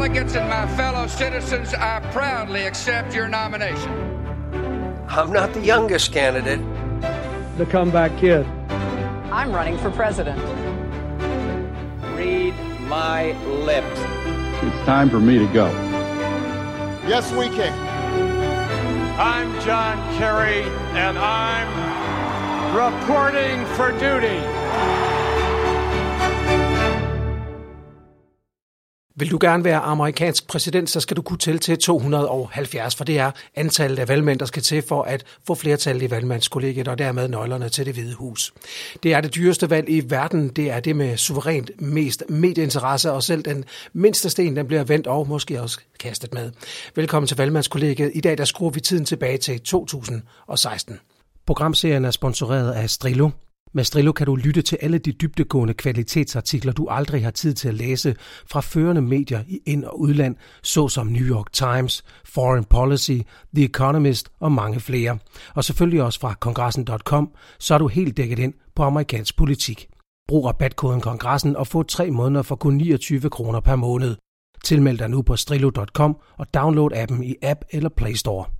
delegates and my fellow citizens, I proudly accept your nomination. I'm not the youngest candidate. The comeback kid. I'm running for president. Read my lips. It's time for me to go. Yes, we can. I'm John Kerry, and I'm reporting for duty. Vil du gerne være amerikansk præsident, så skal du kunne tælle til 270, for det er antallet af valgmænd, der skal til for at få flertal i valgmandskollegiet og dermed nøglerne til det hvide hus. Det er det dyreste valg i verden. Det er det med suverænt mest medieinteresse, og selv den mindste sten, den bliver vendt og måske også kastet med. Velkommen til valgmandskollegiet. I dag der skruer vi tiden tilbage til 2016. Programserien er sponsoreret af Strilo. Med Strillo kan du lytte til alle de dybdegående kvalitetsartikler, du aldrig har tid til at læse fra førende medier i ind- og udland, såsom New York Times, Foreign Policy, The Economist og mange flere. Og selvfølgelig også fra kongressen.com, så er du helt dækket ind på amerikansk politik. Brug rabatkoden kongressen og få tre måneder for kun 29 kroner per måned. Tilmeld dig nu på strillo.com og download appen i App eller Play Store.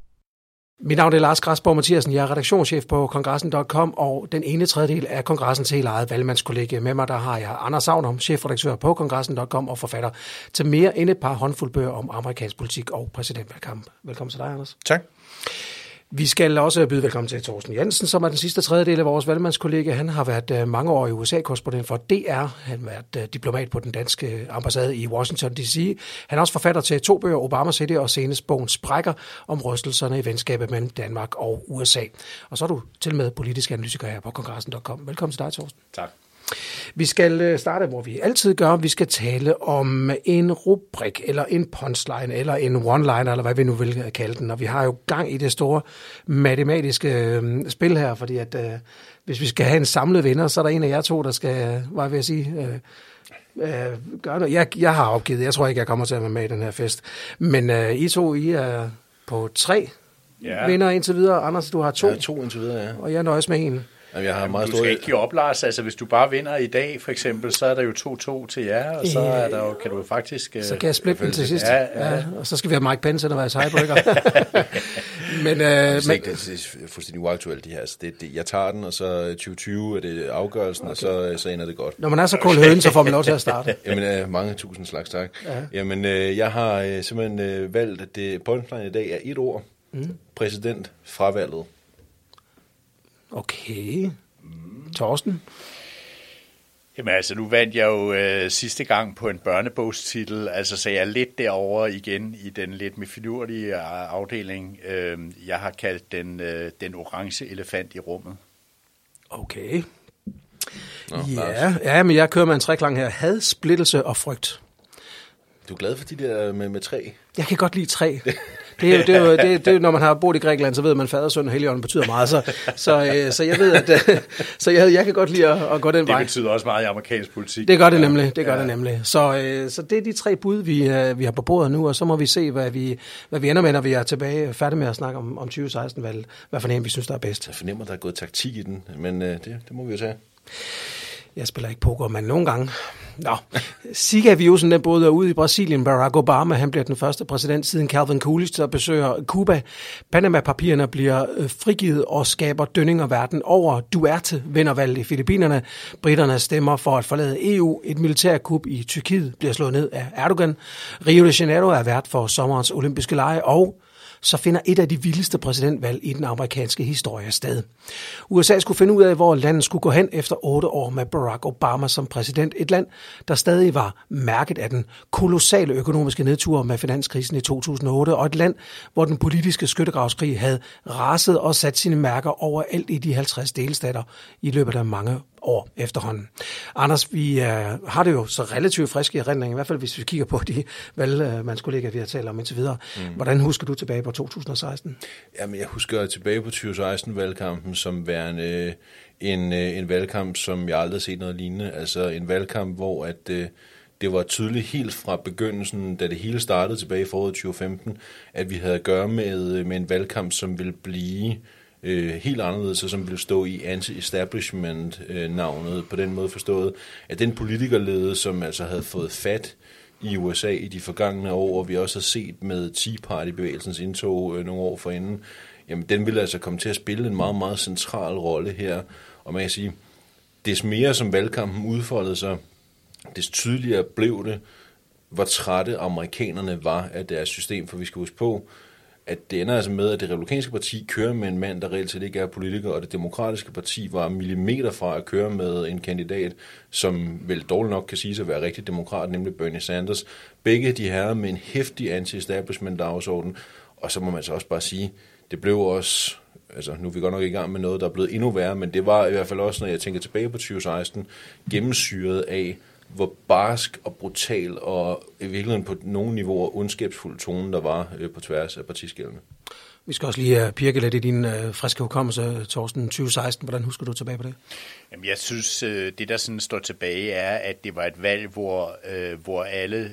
Mit navn er Lars Græsborg Mathiasen. Jeg er redaktionschef på kongressen.com og den ene tredjedel af kongressens helt eget valgmandskollegie. Med mig der har jeg Anders Savnum, chefredaktør på kongressen.com og forfatter til mere end et par håndfuld bøger om amerikansk politik og præsidentvalgkamp. Velkommen til dig, Anders. Tak. Vi skal også byde velkommen til Thorsten Jensen, som er den sidste tredjedel af vores valgmandskollega. Han har været øh, mange år i USA-korrespondent for DR. Han har været øh, diplomat på den danske øh, ambassade i Washington D.C. Han er også forfatter til to bøger, Obama City og senest bogen Sprækker, om rystelserne i venskabet mellem Danmark og USA. Og så er du til med politisk analytiker her på kongressen.com. Velkommen til dig, Thorsten. Tak. Vi skal øh, starte, hvor vi altid gør. Vi skal tale om en rubrik, eller en punchline, eller en one-liner, eller hvad vi nu vil kalde den. Og vi har jo gang i det store matematiske øh, spil her, fordi at øh, hvis vi skal have en samlet vinder, så er der en af jer to, der skal, hvad vil jeg sige, øh, øh, gøre noget. Jeg, jeg har opgivet. Jeg tror ikke, jeg kommer til at være med i den her fest. Men øh, I to, I er på tre ja. vinder indtil videre. Anders, du har to. Jeg har to indtil videre, ja. Og jeg nøjes med en. Jamen, jeg har Jamen, meget du store... skal ikke give op, Lars. Altså, hvis du bare vinder i dag, for eksempel, så er der jo 2-2 til jer, og så er der jo, kan du jo faktisk... Så kan jeg splitte den til sidst. Ja, ja. ja. og så skal vi have Mike Pence, der var tiebreaker. men, øh, Det er, men, det er fuldstændig uaktuelt, det her. Altså, det, det, jeg tager den, og så 2020 er det afgørelsen, okay. og så, så ender det godt. når man er så kold høn, så får man lov til at starte. Jamen, øh, mange tusind slags tak. Ja. Jamen, øh, jeg har øh, simpelthen øh, valgt, at det punchline i dag er et ord. Mm. Præsident fravalget. Okay. Thorsten? Jamen altså, nu vandt jeg jo øh, sidste gang på en børnebogstitel, altså så jeg er lidt derovre igen i den lidt mere finurlige afdeling. Øh, jeg har kaldt den øh, den orange elefant i rummet. Okay. Nå, Ja, ja, men jeg kører med en treklang her. Had, splittelse og frygt. Du er glad for de der med, med tre? Jeg kan godt lide tre. Det er jo, det er jo, det, er- det er når man har boet i Grækenland, så ved man, at fader, søn og helligånden betyder meget. Så, så, øh, så jeg ved, at øh, så jeg, jeg kan godt lide at, at gå den Det vej. betyder også meget i amerikansk politik. Det gør det nemlig, det gør Ja. det nemlig. Så, øh, så det er de tre bud, vi, øh, vi har på bordet nu, og så må vi se, hvad vi, hvad vi ender med, når vi er tilbage færdige med at snakke om, om 2016-valget. Hvad for en, vi synes, der er bedst. Jeg fornemmer, der er gået taktik i den, men øh, det, det må vi jo tage. Jeg spiller ikke poker, men nogle gange. Nå, Zika-virusen den både er ude i Brasilien. Barack Obama han bliver den første præsident siden Calvin Coolidge, der besøger Cuba. Panama-papirerne bliver øh, frigivet og skaber dønninger verden over. Duarte vinder valget i Filippinerne. Britterne stemmer for at forlade EU. Et militærkup i Tyrkiet bliver slået ned af Erdogan. Rio de Janeiro er vært for sommerens olympiske lege, og så finder et af de vildeste præsidentvalg i den amerikanske historie sted. USA skulle finde ud af, hvor landet skulle gå hen efter otte år med Barack Obama som præsident. Et land, der stadig var mærket af den kolossale økonomiske nedtur med finanskrisen i 2008, og et land, hvor den politiske skyttegravskrig havde raset og sat sine mærker overalt i de 50 delstater i løbet af mange år efterhånden. Anders, vi uh, har det jo så relativt friske i erindring, i hvert fald hvis vi kigger på de valgmandskollegaer, vi har talt om indtil videre. Mm. Hvordan husker du tilbage på 2016? Jamen, jeg husker tilbage på 2016-valgkampen som værende en, øh, en valgkamp, som jeg aldrig har set noget lignende. Altså en valgkamp, hvor at, øh, det var tydeligt helt fra begyndelsen, da det hele startede tilbage i foråret 2015, at vi havde at gøre med, øh, med en valgkamp, som ville blive øh, Øh, helt anderledes, og som ville stå i anti-establishment-navnet øh, på den måde forstået, at den politikerlede, som altså havde fået fat i USA i de forgangne år, og vi også har set med Tea Party-bevægelsens indtog øh, nogle år forinden, jamen den vil altså komme til at spille en meget, meget central rolle her. Og man kan sige, des mere som valgkampen udfoldede sig, des tydeligere blev det, hvor trætte amerikanerne var af deres system, for vi skal huske på, at det ender altså med, at det republikanske parti kører med en mand, der reelt set ikke er politiker, og det demokratiske parti var millimeter fra at køre med en kandidat, som vel dårligt nok kan sige sig at være rigtig demokrat, nemlig Bernie Sanders. Begge de her med en hæftig anti-establishment dagsorden, og så må man så også bare sige, det blev også altså nu er vi godt nok i gang med noget, der er blevet endnu værre, men det var i hvert fald også, når jeg tænker tilbage på 2016, gennemsyret af, hvor barsk og brutal og i virkeligheden på nogle niveauer ondskabsfuld tone, der var øh, på tværs af partiskældene. Vi skal også lige uh, pirke lidt i din uh, friske hukommelse, Torsten, 2016. Hvordan husker du tilbage på det? Jamen, jeg synes, det der sådan står tilbage er, at det var et valg, hvor, hvor alle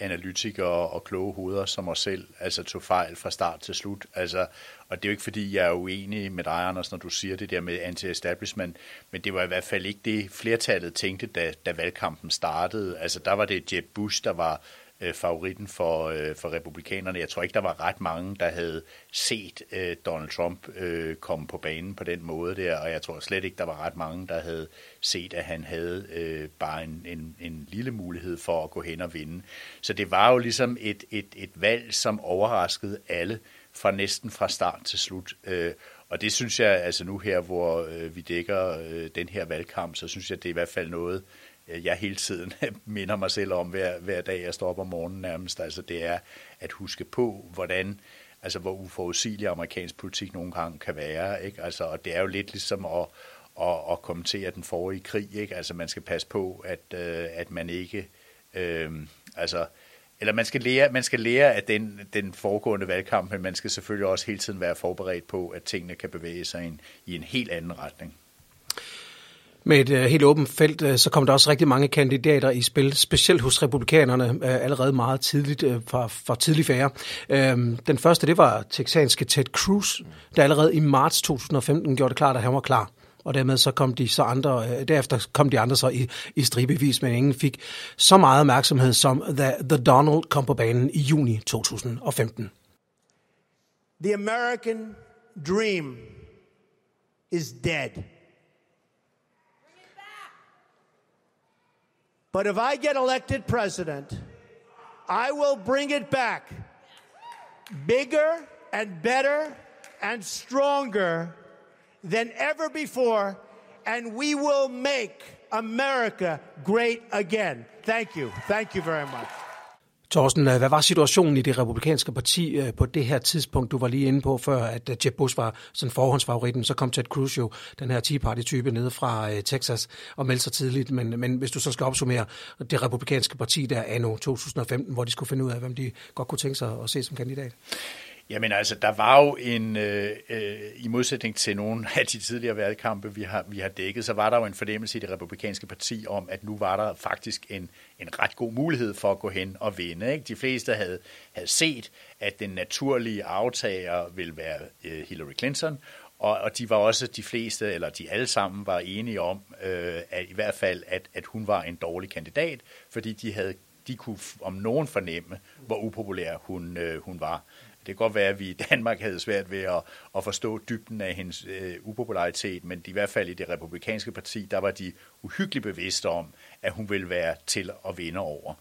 analytikere og kloge hoveder som os selv altså tog fejl fra start til slut. Altså, og det er jo ikke, fordi jeg er uenig med dig, Anders, når du siger det der med anti-establishment, men det var i hvert fald ikke det, flertallet tænkte, da, da valgkampen startede. Altså, der var det Jeb Bush, der var øh, favoritten for, øh, for republikanerne. Jeg tror ikke, der var ret mange, der havde set øh, Donald Trump øh, komme på banen på den måde der, og jeg tror slet ikke, der var ret mange, der havde set, at han havde øh, bare en, en, en lille mulighed for at gå hen og vinde. Så det var jo ligesom et, et, et valg, som overraskede alle fra næsten fra start til slut. Øh, og det synes jeg, altså nu her, hvor øh, vi dækker øh, den her valgkamp, så synes jeg, det er i hvert fald noget, øh, jeg hele tiden minder mig selv om hver, hver dag, jeg står op om morgenen nærmest. Altså det er at huske på, hvordan altså hvor uforudsigelig amerikansk politik nogle gange kan være. Ikke? Altså, og det er jo lidt ligesom at, at, at kommentere den forrige krig. Ikke? Altså man skal passe på, at, øh, at man ikke... Øh, altså, eller man skal lære, man skal lære af den, den foregående valgkamp, men man skal selvfølgelig også hele tiden være forberedt på, at tingene kan bevæge sig i en, i en helt anden retning. Med et øh, helt åbent felt, øh, så kom der også rigtig mange kandidater i spil, specielt hos republikanerne, øh, allerede meget tidligt, uh, fra, fra tidlig færre. Uh, den første, det var texanske Ted Cruz, der allerede i marts 2015 gjorde det klart, at han var klar og dermed så kom de så andre, øh, derefter kom de andre så i, i stribevis, men ingen fik så meget opmærksomhed som The, The Donald kom på banen i juni 2015. The American dream is dead. But if I get elected president, I will bring it back bigger and better and stronger than ever before, and we will make America great again. Thank you. Thank you very much. Thorsten, øh, hvad var situationen i det republikanske parti øh, på det her tidspunkt, du var lige inde på, før at øh, Jeb Bush var sådan forhåndsfavoritten, så kom Ted Cruz jo, den her Tea Party-type nede fra Texas, og meldte sig tidligt. Men, men hvis du så skal opsummere det republikanske parti der anno 2015, hvor de skulle finde ud af, hvem de godt kunne tænke sig at se som kandidat. Jamen altså, der var jo en, øh, øh, i modsætning til nogle af de tidligere valgkampe, vi har, vi har dækket, så var der jo en fornemmelse i det republikanske parti om, at nu var der faktisk en, en ret god mulighed for at gå hen og vinde. Ikke? De fleste havde, havde set, at den naturlige aftager ville være øh, Hillary Clinton, og, og de var også de fleste, eller de alle sammen var enige om, øh, at i hvert fald, at, at hun var en dårlig kandidat, fordi de havde de kunne om nogen fornemme, hvor upopulær hun, øh, hun var. Det kan godt være, at vi i Danmark havde svært ved at, at forstå dybden af hendes øh, upopularitet, men i hvert fald i det republikanske parti, der var de uhyggeligt bevidste om, at hun ville være til at vinde over.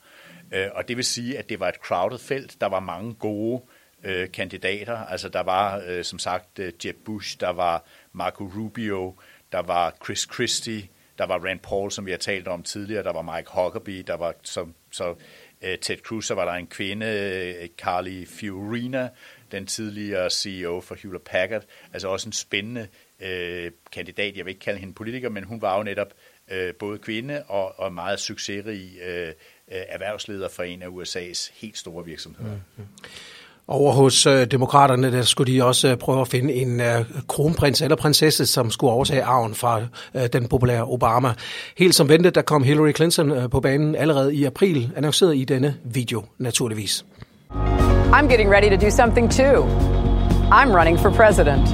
Øh, og det vil sige, at det var et crowded felt. Der var mange gode øh, kandidater. Altså der var øh, som sagt øh, Jeb Bush, der var Marco Rubio, der var Chris Christie, der var Rand Paul, som vi har talt om tidligere, der var Mike Huckabee, der var som, så Øh, Øh, Ted Cruz, så var der en kvinde, øh, Carly Fiorina, den tidligere CEO for Hewlett Packard, altså også en spændende øh, kandidat. Jeg vil ikke kalde hende politiker, men hun var jo netop øh, både kvinde og, og meget succesrig øh, øh erhvervsleder for en af USA's helt store virksomheder. Mm-hmm. Over hos øh, demokraterne, der skulle de også øh, prøve at finde en øh, kronprins eller prinsesse, som skulle overtage arven fra øh, den populære Obama. Helt som ventet, der kom Hillary Clinton øh, på banen allerede i april, annonceret i denne video naturligvis. I'm getting ready to do something too. I'm running for president.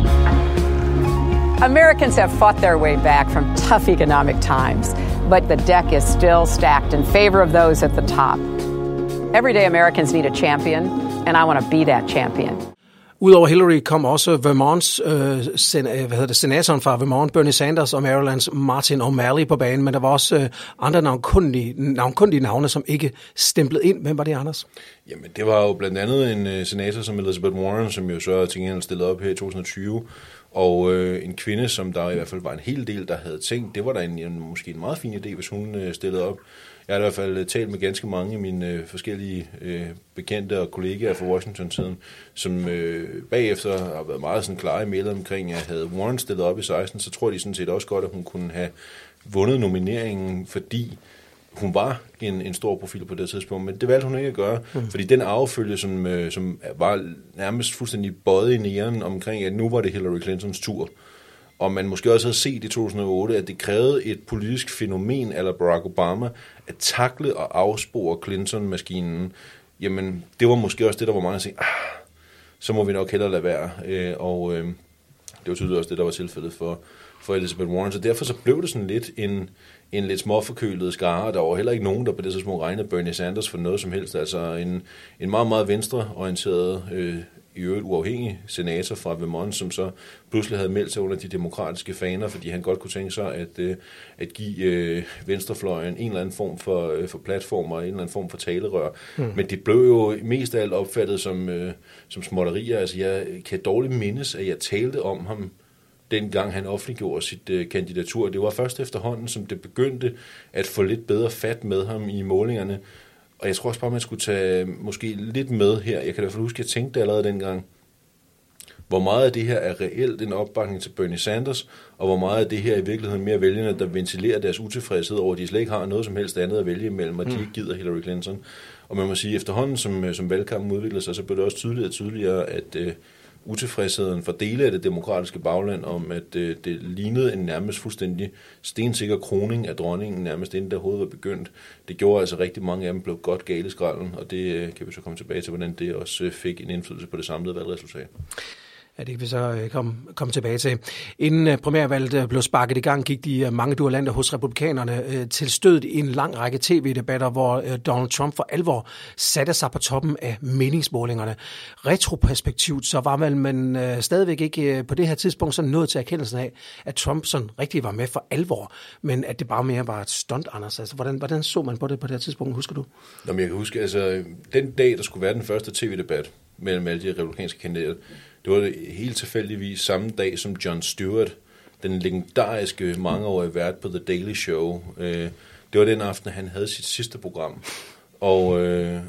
Americans have fought their way back from tough economic times, but the deck is still stacked in favor of those at the top. Everyday Americans need a champion, and I want to be that champion. Udover Hillary kom også Vermonts, øh, sen, øh, hvad hedder det, senatoren fra Vermont, Bernie Sanders og Marylands Martin O'Malley på banen, men der var også øh, andre navnkundige, navnkundige navne, som ikke stemplede ind. Hvem var det, Anders? Jamen, det var jo blandt andet en øh, senator som Elizabeth Warren, som jo så til gengæld stillede op her i 2020, og øh, en kvinde, som der i hvert fald var en hel del, der havde tænkt, det var da en, en måske en meget fin idé, hvis hun øh, stillede op. Jeg har i hvert fald talt med ganske mange af mine øh, forskellige øh, bekendte og kollegaer fra Washington-tiden, som øh, bagefter har været meget sådan klare i mailet omkring, at havde Warren stillet op i 16, så tror de sådan set også godt, at hun kunne have vundet nomineringen, fordi hun var en, en stor profil på det tidspunkt, men det valgte hun ikke at gøre, mm. fordi den affølge, som, øh, som var nærmest fuldstændig bøjet i næren omkring, at nu var det Hillary Clintons tur, og man måske også havde set i 2008, at det krævede et politisk fænomen eller Barack Obama at takle og afspore Clinton-maskinen. Jamen, det var måske også det, der var mange der sagde, ah, så må vi nok hellere lade være. Øh, og øh, det var tydeligt også det, der var tilfældet for, for Elizabeth Warren. Så derfor så blev det sådan lidt en, en lidt småforkølet skare. Der var heller ikke nogen, der på det tidspunkt regnede Bernie Sanders for noget som helst. Altså en, en meget, meget venstreorienteret øh, i øvrigt uafhængig senator fra Vermont, som så pludselig havde meldt sig under de demokratiske faner, fordi han godt kunne tænke sig at, øh, at give øh, venstrefløjen en eller anden form for, øh, for platform og en eller anden form for talerør. Mm. Men det blev jo mest af alt opfattet som, øh, som småtterier. Altså jeg kan dårligt mindes, at jeg talte om ham dengang han offentliggjorde sit øh, kandidatur. Det var først efterhånden, som det begyndte at få lidt bedre fat med ham i målingerne, og jeg tror også bare, man skulle tage måske lidt med her. Jeg kan i hvert fald huske, at jeg tænkte allerede dengang, hvor meget af det her er reelt en opbakning til Bernie Sanders, og hvor meget af det her er i virkeligheden mere vælgerne, der ventilerer deres utilfredshed over, at de slet ikke har noget som helst andet at vælge imellem, og de mm. ikke gider Hillary Clinton. Og man må sige, at efterhånden som, som valgkampen udvikler sig, så bliver det også tydeligere og tydeligere, at uh, utilfredsheden for dele af det demokratiske bagland om, at øh, det lignede en nærmest fuldstændig stensikker kroning af dronningen, nærmest inden der hovedet var begyndt. Det gjorde altså rigtig mange af dem blev godt gale skralden, og det øh, kan vi så komme tilbage til, hvordan det også øh, fik en indflydelse på det samlede valgresultat. Ja, det kan vi så øh, komme, komme tilbage til. Inden øh, primærvalget øh, blev sparket i gang, gik de mange dualanter hos republikanerne til stød i en lang række tv-debatter, hvor Donald Trump for alvor satte sig på toppen af meningsmålingerne. Retroperspektivt, så var man, man stadigvæk ikke på det her tidspunkt så nået til erkendelsen af, at Trump sådan rigtig var med for alvor, men at det bare mere var et stunt, Anders. Altså, hvordan, hvordan så man på det på det her tidspunkt, husker du? Jamen, jeg kan huske, altså, den dag, der skulle være den første tv-debat mellem alle de republikanske kandidater, det var helt tilfældigvis samme dag som John Stewart, den legendariske mangeårige vært på The Daily Show. Øh, det var den aften, han havde sit sidste program. Og, øh,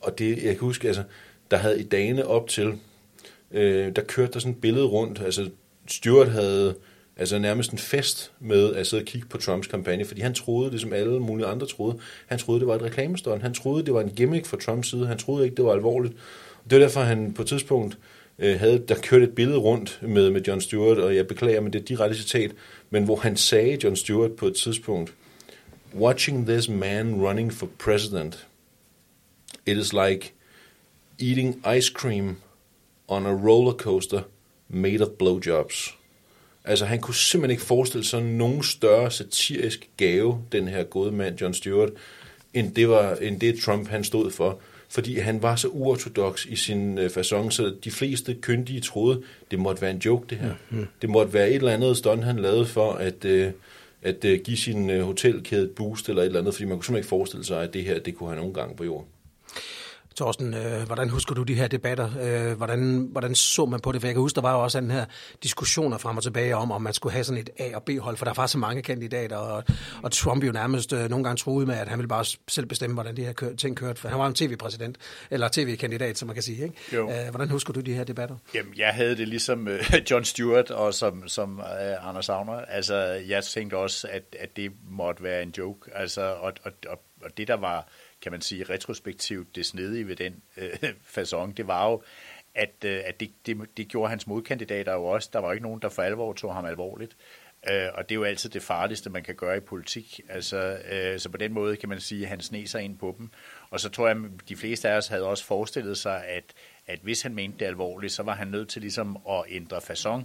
og det, jeg kan huske, altså, der havde i dagene op til, øh, der kørte der sådan et billede rundt. Altså, Stewart havde altså nærmest en fest med at sidde og kigge på Trumps kampagne, fordi han troede, det som alle mulige andre troede, han troede, det var et reklamestånd. Han troede, det var en gimmick fra Trumps side. Han troede ikke, det var alvorligt. Det var derfor, han på et tidspunkt øh, havde, der kørte et billede rundt med, med John Stewart, og jeg beklager, men det er direkte citat, men hvor han sagde, John Stewart på et tidspunkt, Watching this man running for president, it is like eating ice cream on a roller coaster made of blowjobs. Altså, han kunne simpelthen ikke forestille sig nogen større satirisk gave, den her gode mand, John Stewart, end det, var, end det Trump han stod for fordi han var så uortodox i sin øh, façon, så de fleste kyndige troede, det måtte være en joke, det her. Mm. Det måtte være et eller andet stunt, han lavede for at, øh, at øh, give sin øh, hotelkæde et boost eller et eller andet, fordi man kunne simpelthen ikke forestille sig, at det her, det kunne have nogen gang på jorden. Torsten, øh, hvordan husker du de her debatter? Øh, hvordan, hvordan så man på det? For jeg kan huske, der var jo også den her diskussioner frem og tilbage om, om man skulle have sådan et A- og B-hold, for der var så mange kandidater, og, og Trump jo nærmest øh, nogle gange troede med, at han ville bare selv bestemme, hvordan de her kør, ting kørte, for han var en tv-præsident, eller tv-kandidat, som man kan sige. Ikke? Jo. Øh, hvordan husker du de her debatter? Jamen, jeg havde det ligesom øh, John Stewart og som, som øh, Anders Agner. Altså, jeg tænkte også, at, at det måtte være en joke, altså, og, og, og, og det, der var kan man sige, retrospektivt det snedige ved den øh, façon, det var jo, at, øh, at det, det, det gjorde hans modkandidater jo også. Der var ikke nogen, der for alvor tog ham alvorligt. Øh, og det er jo altid det farligste, man kan gøre i politik. Altså, øh, så på den måde kan man sige, at han sne sig ind på dem. Og så tror jeg, at de fleste af os havde også forestillet sig, at, at hvis han mente det alvorligt, så var han nødt til ligesom at ændre façon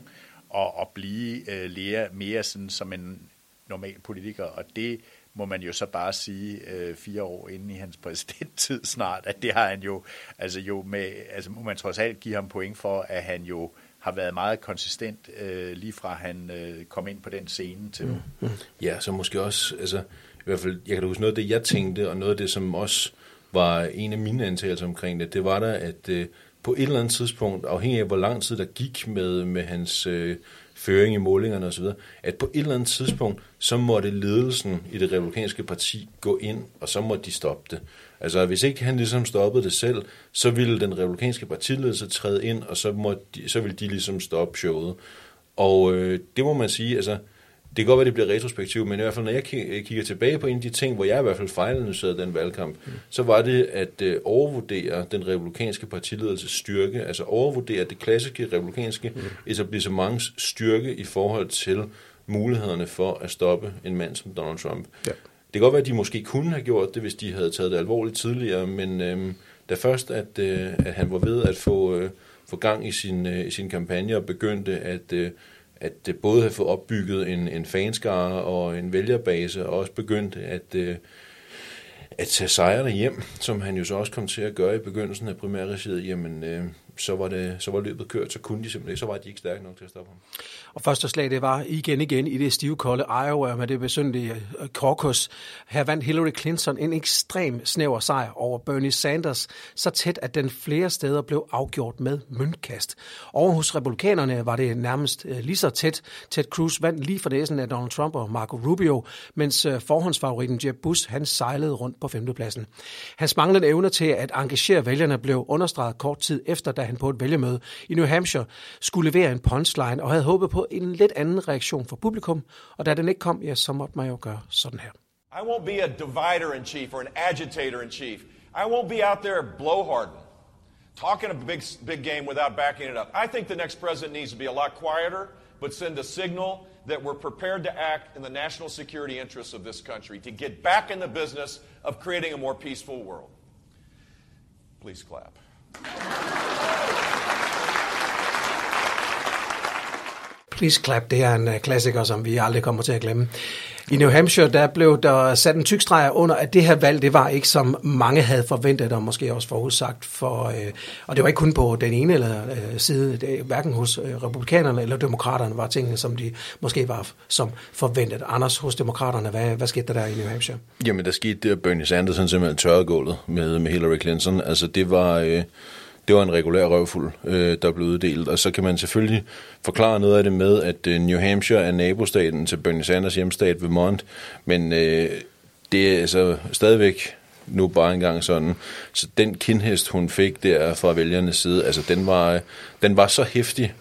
og, og blive øh, mere sådan som en normal politiker. Og det må man jo så bare sige øh, fire år inden i hans præsidenttid snart, at det har han jo, altså jo med, altså må man trods alt give ham point for, at han jo har været meget konsistent øh, lige fra han øh, kom ind på den scene til nu. Mm. mm. Ja, så måske også, altså i hvert fald, jeg kan da huske noget af det, jeg tænkte, og noget af det, som også var en af mine antagelser omkring det, det var der, at øh, på et eller andet tidspunkt, afhængig af hvor lang tid der gik med, med hans øh, føring i målingerne osv., at på et eller andet tidspunkt, så måtte ledelsen i det republikanske parti gå ind, og så måtte de stoppe det. Altså, hvis ikke han ligesom stoppede det selv, så ville den republikanske partiledelse træde ind, og så, måtte de, så ville de ligesom stoppe showet. Og øh, det må man sige, altså, det kan godt være, det bliver retrospektivt, men i hvert fald, når jeg kigger tilbage på en af de ting, hvor jeg i hvert fald fejlanalyserede den valgkamp, mm. så var det at øh, overvurdere den republikanske partiledelses styrke, altså overvurdere det klassiske republikanske mm. etablissements styrke i forhold til mulighederne for at stoppe en mand som Donald Trump. Ja. Det kan godt være, at de måske kunne have gjort det, hvis de havde taget det alvorligt tidligere, men øh, da først, at, øh, at han var ved at få, øh, få gang i sin, øh, sin kampagne og begyndte at... Øh, at det både har fået opbygget en, en fanskare og en vælgerbase, og også begyndt at, øh, at tage sejrene hjem, som han jo så også kom til at gøre i begyndelsen af primærregiet, jamen øh, så var, det, så var løbet kørt, så kunne de simpelthen så var de ikke stærke nok til at stoppe ham. Og første slag, det var igen igen i det stive kolde Iowa med det besyndige caucus. Øh, Her vandt Hillary Clinton en ekstrem snæver sejr over Bernie Sanders, så tæt, at den flere steder blev afgjort med møntkast. Over hos republikanerne var det nærmest øh, lige så tæt. Ted Cruz vandt lige for næsen af Donald Trump og Marco Rubio, mens øh, forhåndsfavoritten Jeb Bush, han sejlede rundt på femtepladsen. Hans manglende evne til at engagere vælgerne blev understreget kort tid efter, da han på et i New Hampshire skulle levere en punchline og havde håbet på en lidt anden reaktion fra publikum, og da den ikke kom, ja, så måtte man jo gøre sådan her. I won't be a divider in chief or an agitator in chief. I won't be out there blowharding, talking a big, big game without backing it up. I think the next president needs to be a lot quieter, but send a signal that we're prepared to act in the national security interests of this country to get back in the business of creating a more peaceful world. Please clap. Please Clap, det er en øh, klassiker, som vi aldrig kommer til at glemme. I New Hampshire, der blev der sat en tykstreg under, at det her valg, det var ikke som mange havde forventet, og måske også forudsagt for, øh, og det var ikke kun på den ene eller øh, side, det, hverken hos øh, republikanerne eller demokraterne var tingene, som de måske var som forventet. Anders, hos demokraterne, hvad, hvad skete der der i New Hampshire? Jamen, der skete det, at Bernie Sanders simpelthen tørrede gulvet med, med Hillary Clinton. Altså, det var... Øh det var en regulær røvfuld, øh, der blev uddelt. Og så kan man selvfølgelig forklare noget af det med, at øh, New Hampshire er nabostaten til Bernie Sanders hjemstat Vermont, men øh, det er altså stadigvæk nu bare engang sådan. Så den kindhest, hun fik der fra vælgernes side, altså den var, øh, den var så hæftig,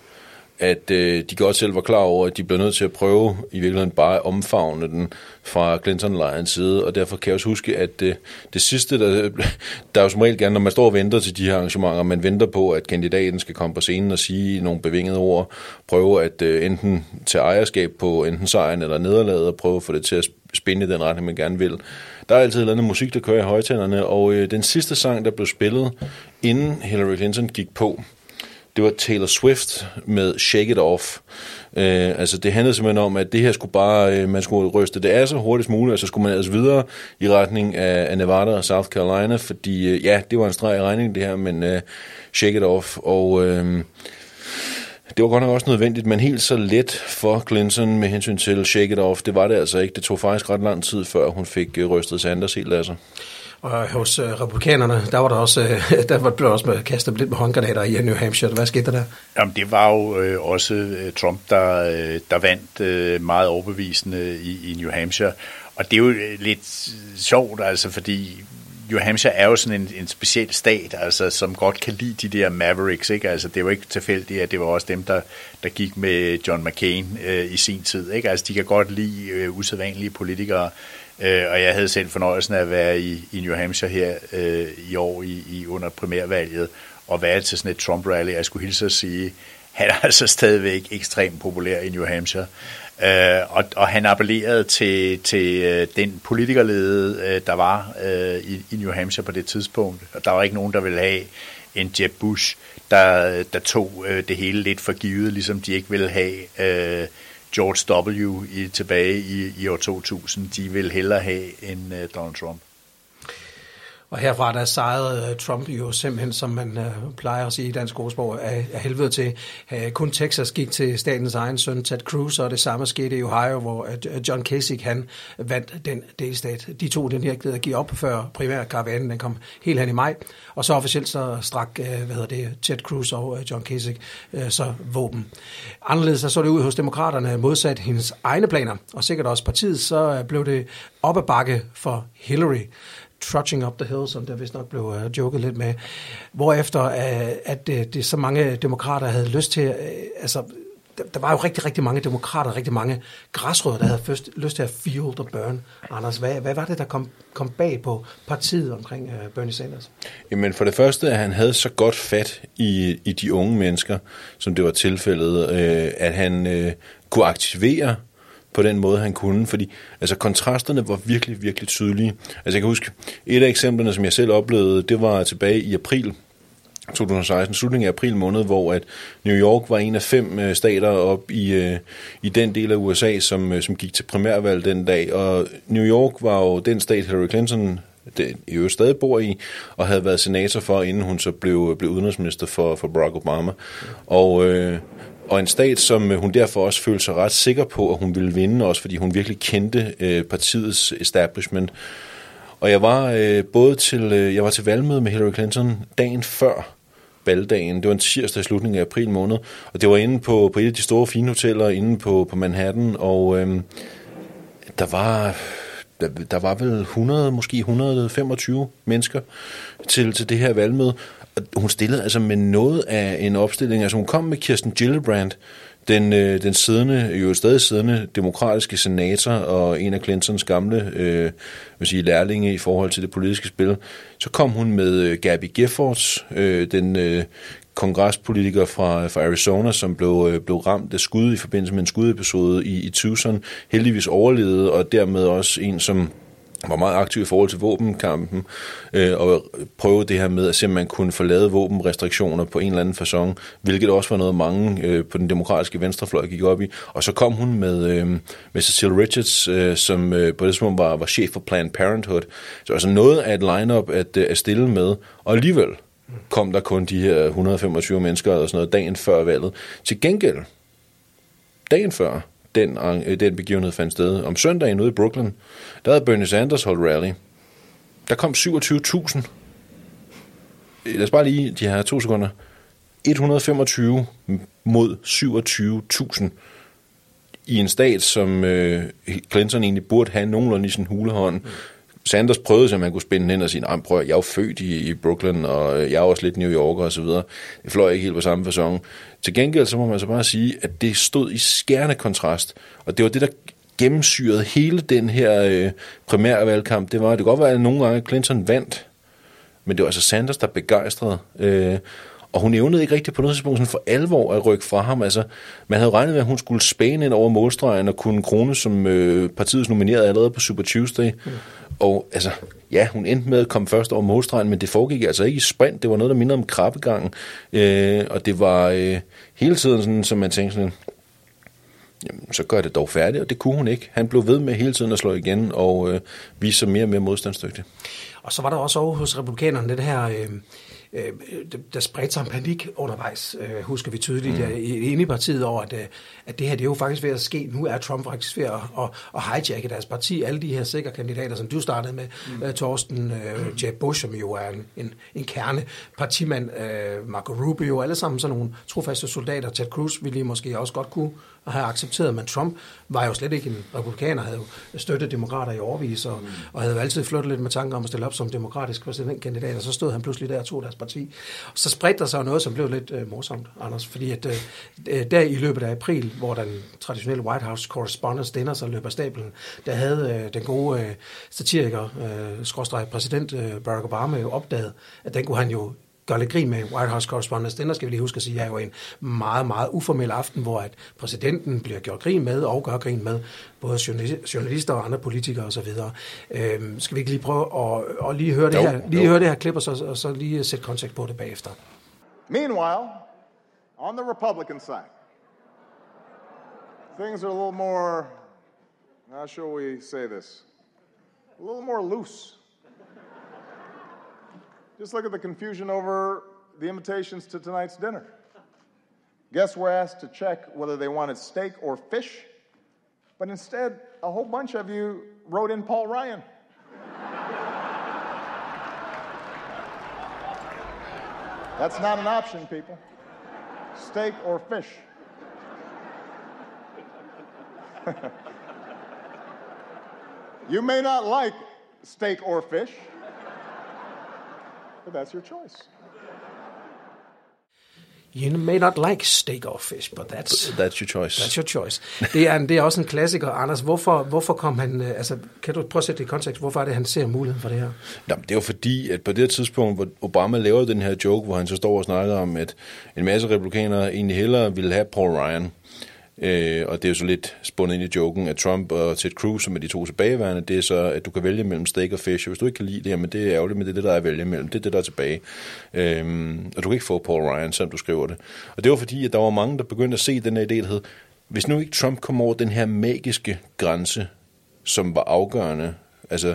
at øh, de godt selv var klar over, at de blev nødt til at prøve i virkeligheden bare at omfavne den fra Clinton Lions side, og derfor kan jeg også huske, at det, det sidste, der, der er jo som regel gerne, når man står og venter til de her arrangementer, man venter på, at kandidaten skal komme på scenen og sige nogle bevingede ord, prøve at øh, enten tage ejerskab på enten sejren eller nederlaget, og prøve at få det til at spinde i den retning, man gerne vil. Der er altid et eller andet musik, der kører i højtalerne, og øh, den sidste sang, der blev spillet, inden Hillary Clinton gik på, det var Taylor Swift med Shake It Off. Øh, altså det handlede simpelthen om, at det her skulle bare, øh, man skulle ryste det af så hurtigst muligt, og så skulle man altså videre i retning af, af Nevada og South Carolina, fordi øh, ja, det var en streg i regningen det her, men øh, Shake It Off, og... Øh, det var godt nok også nødvendigt, men helt så let for Clinton med hensyn til Shake It Off, det var det altså ikke. Det tog faktisk ret lang tid, før hun fik øh, rystet Sanders helt af sig. Og øh, hos øh, republikanerne, der var der også, øh, der var, blev også med, kastet lidt med håndgranater i øh, New Hampshire. Hvad skete der? Jamen, det var jo øh, også øh, Trump, der, øh, der vandt øh, meget overbevisende i, i New Hampshire. Og det er jo lidt sjovt, altså, fordi New Hampshire er jo sådan en, en speciel stat, altså, som godt kan lide de der Mavericks. Ikke? Altså, det er jo ikke tilfældigt, at det var også dem, der, der gik med John McCain øh, i sin tid. Ikke? Altså, de kan godt lide øh, usædvanlige politikere. Øh, og jeg havde selv fornøjelsen af at være i, i New Hampshire her øh, i år i, i under primærvalget, og være til sådan et Trump-rally. Jeg skulle hilse at sige, han er altså stadigvæk ekstremt populær i New Hampshire. Øh, og, og han appellerede til, til øh, den politikerlede, øh, der var øh, i, i New Hampshire på det tidspunkt. Og der var ikke nogen, der ville have en Jeb Bush, der, der tog øh, det hele lidt for givet, ligesom de ikke ville have øh, George W. I, tilbage i, i år 2000, de vil hellere have end uh, øh, Donald Trump. Og herfra der sejrede øh, Trump jo simpelthen, som man øh, plejer at sige i dansk ordsprog, af, af helvede til. Øh, kun Texas gik til statens egen søn Ted Cruz, og det samme skete i Ohio, hvor uh, John Kasich han vandt den delstat. De to den her at give op før primærkaravanen, den kom helt hen i maj. Og så officielt så strak, hvad hedder det, Ted Cruz og John Kasich så våben. Anderledes så så det ud hos demokraterne modsat hendes egne planer, og sikkert også partiet, så blev det op ad bakke for Hillary trudging up the hill, som der vist nok blev uh, joket lidt med, hvorefter uh, at det, det så mange demokrater havde lyst til, uh, altså der, der var jo rigtig, rigtig mange demokrater, rigtig mange græsrødder, der havde først lyst til at field og burn. Anders, hvad, hvad var det, der kom, kom bag på partiet omkring uh, Bernie Sanders? Jamen for det første, at han havde så godt fat i, i de unge mennesker, som det var tilfældet, øh, at han øh, kunne aktivere på den måde, han kunne, fordi altså, kontrasterne var virkelig, virkelig tydelige. Altså jeg kan huske, et af eksemplerne, som jeg selv oplevede, det var tilbage i april 2016, slutningen af april måned, hvor at New York var en af fem øh, stater op i, øh, i den del af USA, som, øh, som gik til primærvalg den dag. Og New York var jo den stat, Hillary Clinton det, i øvrigt stadig bor i, og havde været senator for, inden hun så blev, blev udenrigsminister for, for Barack Obama. Og, øh, og en stat, som øh, hun derfor også følte sig ret sikker på, at hun ville vinde, også fordi hun virkelig kendte øh, partiets establishment. Og jeg var øh, både til, øh, jeg var til valgmøde med Hillary Clinton dagen før valgdagen. Det var en tirsdag i slutningen af april måned, og det var inde på, på et af de store fine hoteller inde på, på Manhattan, og øh, der var der, der var vel 100, måske 125 mennesker til, til det her valgmøde. Hun stillede altså med noget af en opstilling. Altså hun kom med Kirsten Gillibrand, den, øh, den siddende, jo stadig siddende demokratiske senator og en af Clintons gamle øh, vil sige, lærlinge i forhold til det politiske spil. Så kom hun med øh, Gabby Giffords, øh, den øh, kongrespolitiker fra, fra Arizona, som blev, øh, blev ramt af skud i forbindelse med en skudepisode i, i Tucson, heldigvis overlevede, og dermed også en, som var meget aktiv i forhold til våbenkampen, øh, og prøvede det her med at se, om man kunne få lavet våbenrestriktioner på en eller anden façon, hvilket også var noget, mange øh, på den demokratiske venstrefløj gik op i. Og så kom hun med, øh, med Cecil Richards, øh, som øh, på det tidspunkt var, var chef for Planned Parenthood. Så altså noget af et lineup at, øh, at stille med, og alligevel kom der kun de her 125 mennesker og sådan noget dagen før valget. Til gengæld, dagen før, den, øh, den begivenhed fandt sted. Om søndagen ude i Brooklyn, der havde Bernie Sanders holdt rally. Der kom 27.000. Øh, lad os bare lige de her to sekunder. 125 mod 27.000 i en stat, som øh, Clinton egentlig burde have nogenlunde i sin hulehånd. Mm. Sanders prøvede, at man kunne spænde ind og sige, prøv jeg er jo født i, i Brooklyn, og øh, jeg er også lidt New Yorker og så videre. Det fløj ikke helt på samme fasong. Til gengæld, så må man så bare sige, at det stod i skærende kontrast, og det var det, der gennemsyrede hele den her øh, primærvalgkamp. Det var, det kunne godt være, at nogle gange Clinton vandt, men det var altså Sanders, der begejstrede. Øh, og hun evnede ikke rigtig på noget tidspunkt sådan for alvor at rykke fra ham. Altså, man havde regnet med, at hun skulle spæne ind over målstregen og kunne krone som øh, partiets nomineret allerede på Super Tuesday. Mm. Og altså, ja, hun endte med at komme først over målstregen, men det foregik altså ikke i sprint. Det var noget, der mindede om krabbegangen. Øh, og det var øh, hele tiden sådan, som man tænkte sådan, jamen, så gør det dog færdigt, og det kunne hun ikke. Han blev ved med hele tiden at slå igen og øh, vise sig mere og mere modstandsdygtig. Og så var der også over hos republikanerne det her... Øh øh, der spredte sig en panik undervejs, øh, husker vi tydeligt, mm. inde i partiet over, at, øh, at det her det er jo faktisk ved at ske. Nu er Trump faktisk ved at, at, at hijacke deres parti. Alle de her sikre kandidater, som du startede med, mm. uh, Torsten, uh, Jeb Bush, som jo er en, en, en kerne partimand, Marco Rubio, alle sammen sådan nogle trofaste soldater. Ted Cruz ville I måske også godt kunne have accepteret, men Trump var jo slet ikke en republikaner, havde jo støttet demokrater i overvis, og, mm. og havde jo altid flyttet lidt med tanker om at stille op som demokratisk præsidentkandidat, og så stod han pludselig der og tog deres parti. Og så spredte der sig noget, som blev lidt øh, morsomt, Anders, fordi at øh, der i løbet af april, hvor den traditionelle White House correspondence dinner så løber stablen, der havde øh, den gode øh, satiriker, øh, skråstrej præsident øh, Barack Obama jo opdaget, at den kunne han jo gør lidt grin med White House Correspondence. Den der skal vi lige huske at sige, er jo en meget, meget uformel aften, hvor at præsidenten bliver gjort grin med og gør grin med både journalister og andre politikere osv. Øhm, skal vi ikke lige prøve at, at lige høre det her, lige høre det her klip, og så, og så lige sætte kontekst på det bagefter. Meanwhile, on the Republican side, things are a little more, how shall we say this? A little more loose. Just look at the confusion over the invitations to tonight's dinner. Guests were asked to check whether they wanted steak or fish, but instead, a whole bunch of you wrote in Paul Ryan. That's not an option, people. Steak or fish. you may not like steak or fish, that's your choice. You may not like steak or fish, but that's, That's your choice. that's your choice. Det er, en, det er også en klassiker. Anders, hvorfor, hvorfor kom han... øh, Altså, kan du prøve at sætte det i kontekst? Hvorfor er det, han ser muligheden for det her? Nå, det er jo fordi, at på det her tidspunkt, hvor Obama lavede den her joke, hvor han så står og snakker om, at en masse republikanere egentlig hellere ville have Paul Ryan. Øh, og det er jo så lidt spundet ind i joken, at Trump og Ted Cruz, som er de to tilbageværende, det er så, at du kan vælge mellem steak og fish. Og hvis du ikke kan lide det, jamen det er ærgerligt, men det er det, der er at vælge mellem. Det er det, der er tilbage. Øh, og du kan ikke få Paul Ryan, som du skriver det. Og det var fordi, at der var mange, der begyndte at se den her idé, der hed, hvis nu ikke Trump kom over den her magiske grænse, som var afgørende Altså,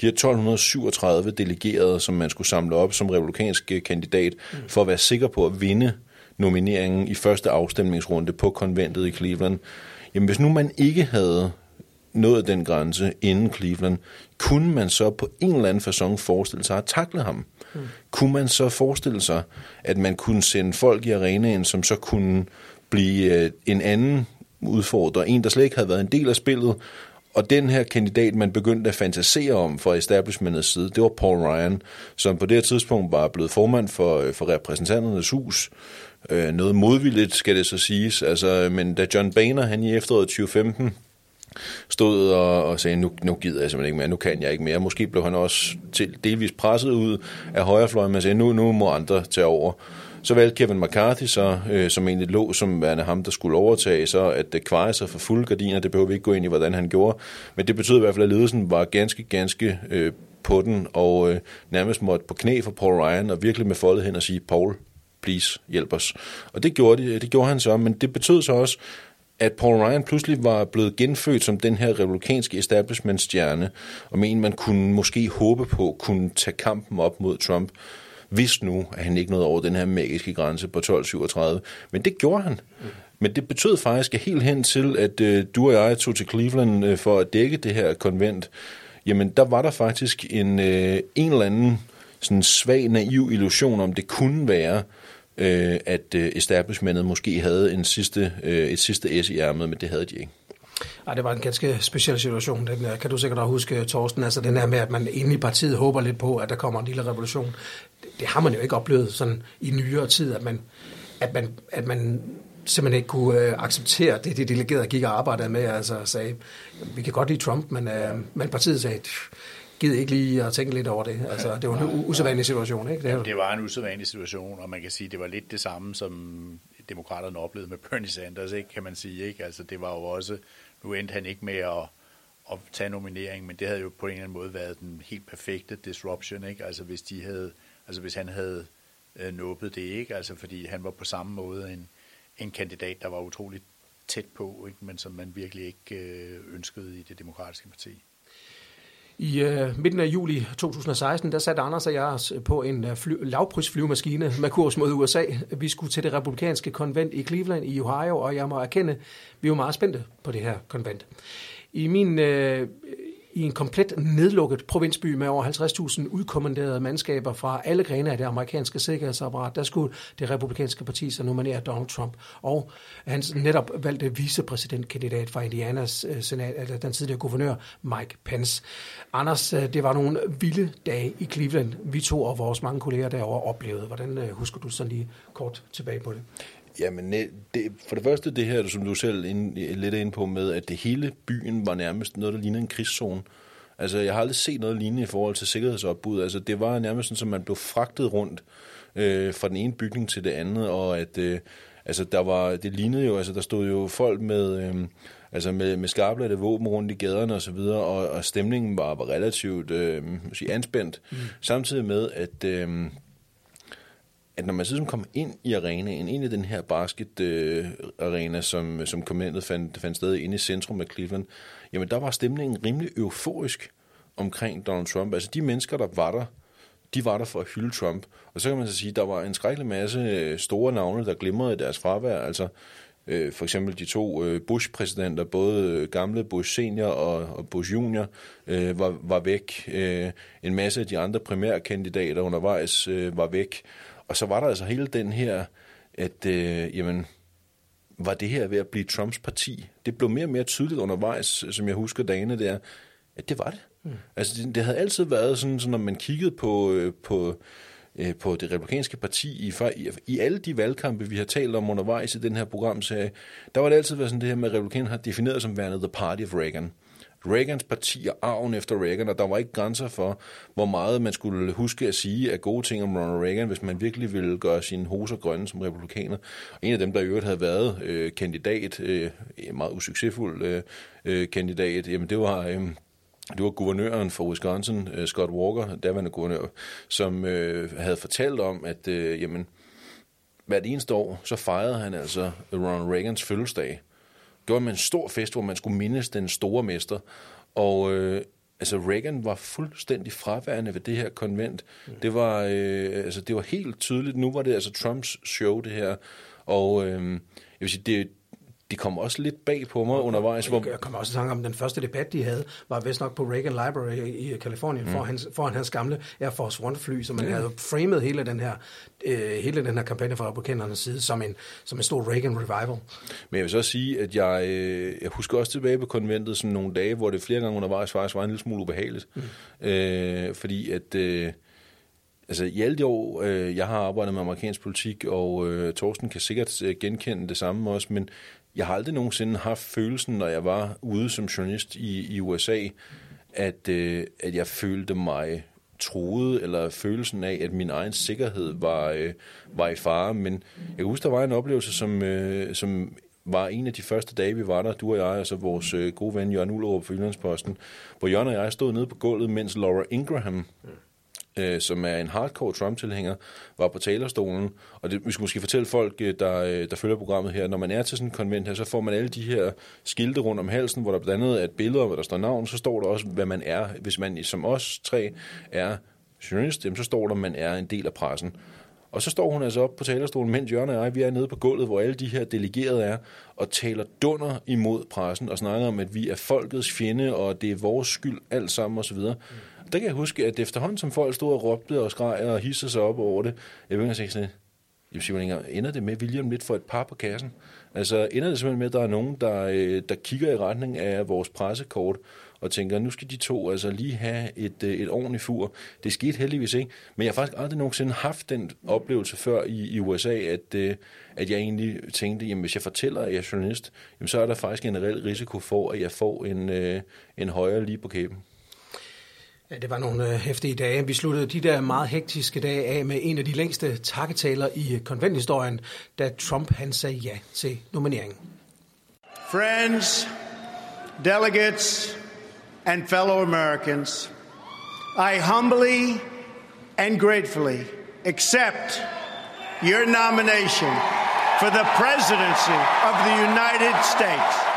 de her 1237 delegerede, som man skulle samle op som republikansk kandidat, mm. for at være sikker på at vinde nomineringen i første afstemningsrunde på konventet i Cleveland. Jamen, hvis nu man ikke havde nået den grænse inden Cleveland, kunne man så på en eller anden façon forestille sig at takle ham? Mm. Kunne man så forestille sig, at man kunne sende folk i arenaen, som så kunne blive øh, en anden udfordrer, en, der slet ikke havde været en del af spillet, og den her kandidat, man begyndte at fantasere om fra establishmentets side, det var Paul Ryan, som på det tidspunkt var blevet formand for, øh, for repræsentanternes hus. Øh, noget modvilligt, skal det så siges. Altså, men da John Boehner, han i efteråret 2015, stod og, og sagde, nu, nu gider jeg simpelthen ikke mere, nu kan jeg ikke mere. Måske blev han også til, delvis presset ud af højrefløjen, men sagde, nu, nu må andre tage over. Så valgte Kevin McCarthy så, øh, som egentlig lå som værende ham, der skulle overtage, så at det kveje sig for fulde gardiner, det behøver vi ikke gå ind i, hvordan han gjorde. Men det betød i hvert fald, at ledelsen var ganske, ganske øh, på den, og øh, nærmest måtte på knæ for Paul Ryan, og virkelig med foldet hen og sige, Paul, please, hjælp os. Og det gjorde, de, det gjorde han så, men det betød så også, at Paul Ryan pludselig var blevet genfødt som den her republikanske establishment-stjerne, og men man kunne måske håbe på kunne tage kampen op mod Trump, hvis nu, at han ikke nåede over den her magiske grænse på 1237. Men det gjorde han. Men det betød faktisk at helt hen til, at øh, du og jeg tog til Cleveland øh, for at dække det her konvent. Jamen, der var der faktisk en, øh, en eller anden sådan svag, naiv illusion om, det kunne være, øh, at øh, establishmentet måske havde en sidste, øh, et sidste S i ærmet, men det havde de ikke. Ej, det var en ganske speciel situation. Den kan du sikkert også huske, Torsten. Altså den her med, at man inde i partiet håber lidt på, at der kommer en lille revolution. Det, det har man jo ikke oplevet sådan i nyere tid, at man, at man, at man simpelthen ikke kunne øh, acceptere det, de delegerede gik og arbejdede med. Altså sagde, vi kan godt lide Trump, men, øh, men partiet sagde, gider ikke lige at tænke lidt over det. Altså, det var en usædvanlig situation, ikke? Det, ja, det var en usædvanlig situation, og man kan sige, det var lidt det samme, som demokraterne oplevede med Bernie Sanders, ikke, kan man sige. Ikke? Altså, det var jo også, nu endte han ikke med at, at tage nominering, men det havde jo på en eller anden måde været den helt perfekte disruption, ikke? Altså, hvis de havde, altså hvis han havde øh, nåbet det, ikke? Altså, fordi han var på samme måde en, en kandidat, der var utroligt tæt på, ikke? men som man virkelig ikke øh, ønskede i det demokratiske parti. I øh, midten af juli 2016, der satte Anders og jeg os øh, på en øh, fly, lavprisflyvemaskine med kurs mod USA. Vi skulle til det republikanske konvent i Cleveland i Ohio, og jeg må erkende, vi var meget spændte på det her konvent. I min øh, i en komplet nedlukket provinsby med over 50.000 udkommanderede mandskaber fra alle grene af det amerikanske sikkerhedsapparat, der skulle det republikanske parti så nominere Donald Trump. Og hans netop valgte vicepræsidentkandidat fra Indianas øh, senat, eller den tidligere guvernør Mike Pence. Anders, øh, det var nogle vilde dage i Cleveland, vi to og vores mange kolleger derovre oplevede. Hvordan øh, husker du sådan lige kort tilbage på det? Jamen, det, for det første det her, som du selv er lidt ind på med, at det hele byen var nærmest noget, der lignede en krigszone. Altså, jeg har aldrig set noget lignende i forhold til sikkerhedsopbud. Altså, det var nærmest sådan, at man blev fragtet rundt øh, fra den ene bygning til det andet, og at øh, altså, der var, det lignede jo, altså, der stod jo folk med, øh, altså med, med skarpladte våben rundt i gaderne og så videre, og, og stemningen var, var relativt øh, sige, anspændt, mm. samtidig med, at... Øh, at når man så kom ind i arenaen, ind i den her basket-arena, øh, som, som kommandet fandt, fandt sted inde i centrum af Cleveland, jamen der var stemningen rimelig euforisk omkring Donald Trump. Altså de mennesker, der var der, de var der for at hylde Trump. Og så kan man så sige, at der var en skrækkelig masse øh, store navne, der glimrede i deres fravær. Altså øh, for eksempel de to øh, Bush-præsidenter, både øh, gamle Bush senior og, og Bush junior, øh, var, var væk. Øh, en masse af de andre primærkandidater undervejs øh, var væk. Og så var der altså hele den her, at øh, jamen, var det her ved at blive Trumps parti? Det blev mere og mere tydeligt undervejs, som jeg husker dagene der, at det var det. Mm. Altså, det, det havde altid været sådan, så når man kiggede på, øh, på, øh, på det republikanske parti i, i, i alle de valgkampe, vi har talt om undervejs i den her programserie, der var det altid været sådan det her med, at republikanerne har defineret som værende the party of Reagan. Reagans parti og arven efter Reagan, og der var ikke grænser for, hvor meget man skulle huske at sige af gode ting om Ronald Reagan, hvis man virkelig ville gøre sine hoser grønne som republikaner. Og en af dem, der i øvrigt havde været øh, kandidat, øh, meget usuccesfuld øh, øh, kandidat, jamen det var... Øh, det var guvernøren for Wisconsin, øh, Scott Walker, daværende guvernør, som øh, havde fortalt om, at øh, jamen, hvert eneste år, så fejrede han altså Ronald Reagans fødselsdag. Øh, var med en stor fest, hvor man skulle mindes den store mester. Og uh, altså Reagan var fuldstændig fraværende ved det her konvent. Mm. Det var uh, altså det var helt tydeligt. Nu var det altså Trumps show det her. Og uh, jeg vil sige, det, de kom også lidt bag på mig undervejs. Hvor... Jeg kommer også i tanke om, den første debat, de havde, var vist nok på Reagan Library i Kalifornien, mm. foran, hans, foran hans gamle Air Force One-fly, så man mm. havde framet hele den her, øh, hele den her kampagne fra republikanernes side som en, som en stor Reagan revival. Men jeg vil så sige, at jeg, øh, jeg husker også tilbage på konventet sådan nogle dage, hvor det flere gange undervejs faktisk var en lille smule ubehageligt. Mm. Øh, fordi at... Øh, Altså i alle de år, øh, jeg har arbejdet med amerikansk politik, og øh, Torsten kan sikkert øh, genkende det samme også, men jeg har aldrig nogensinde haft følelsen, når jeg var ude som journalist i, i USA, at, øh, at jeg følte mig troet, eller følelsen af, at min egen sikkerhed var, øh, var i fare. Men jeg kan huske, der var en oplevelse, som, øh, som var en af de første dage, vi var der, du og jeg, altså vores øh, gode ven Jørgen Ullerup fra Jyllandsposten, hvor Jørgen og jeg stod nede på gulvet, mens Laura Ingraham, øh, som er en hardcore Trump-tilhænger, var på talerstolen. Og det, vi skal måske fortælle folk, øh, der, øh, der følger programmet her, når man er til sådan en konvent her, så får man alle de her skilte rundt om halsen, hvor der blandt andet er et billede, hvor der står navn, så står der også, hvad man er. Hvis man som os tre er journalist, så står der, at man er en del af pressen. Og så står hun altså op på talerstolen, mens Jørgen og jeg, vi er nede på gulvet, hvor alle de her delegerede er, og taler dunder imod pressen, og snakker om, at vi er folkets fjende, og det er vores skyld alt sammen osv. Mm. Der kan jeg huske, at efterhånden som folk stod og råbte og skreg og hissede sig op over det, jeg begyndte at sige sådan, jeg siger ikke ender det med William lidt for et par på kassen? Altså ender det simpelthen med, at der er nogen, der, øh, der kigger i retning af vores pressekort, og tænker, nu skal de to altså lige have et, øh, et ordentligt fur. Det skete heldigvis ikke, men jeg har faktisk aldrig nogensinde haft den oplevelse før i, i USA, at, øh, at jeg egentlig tænkte, jamen hvis jeg fortæller, at jeg er journalist, jamen, så er der faktisk en reel risiko for, at jeg får en, en højere lige på kæben. Ja, det var nogle øh, hæftige dage. Vi sluttede de der meget hektiske dage af med en af de længste takketaler i øh, konventhistorien, da Trump han sagde ja til nomineringen. Friends, delegates and fellow Americans, I humbly and gratefully accept your nomination for the presidency of the United States.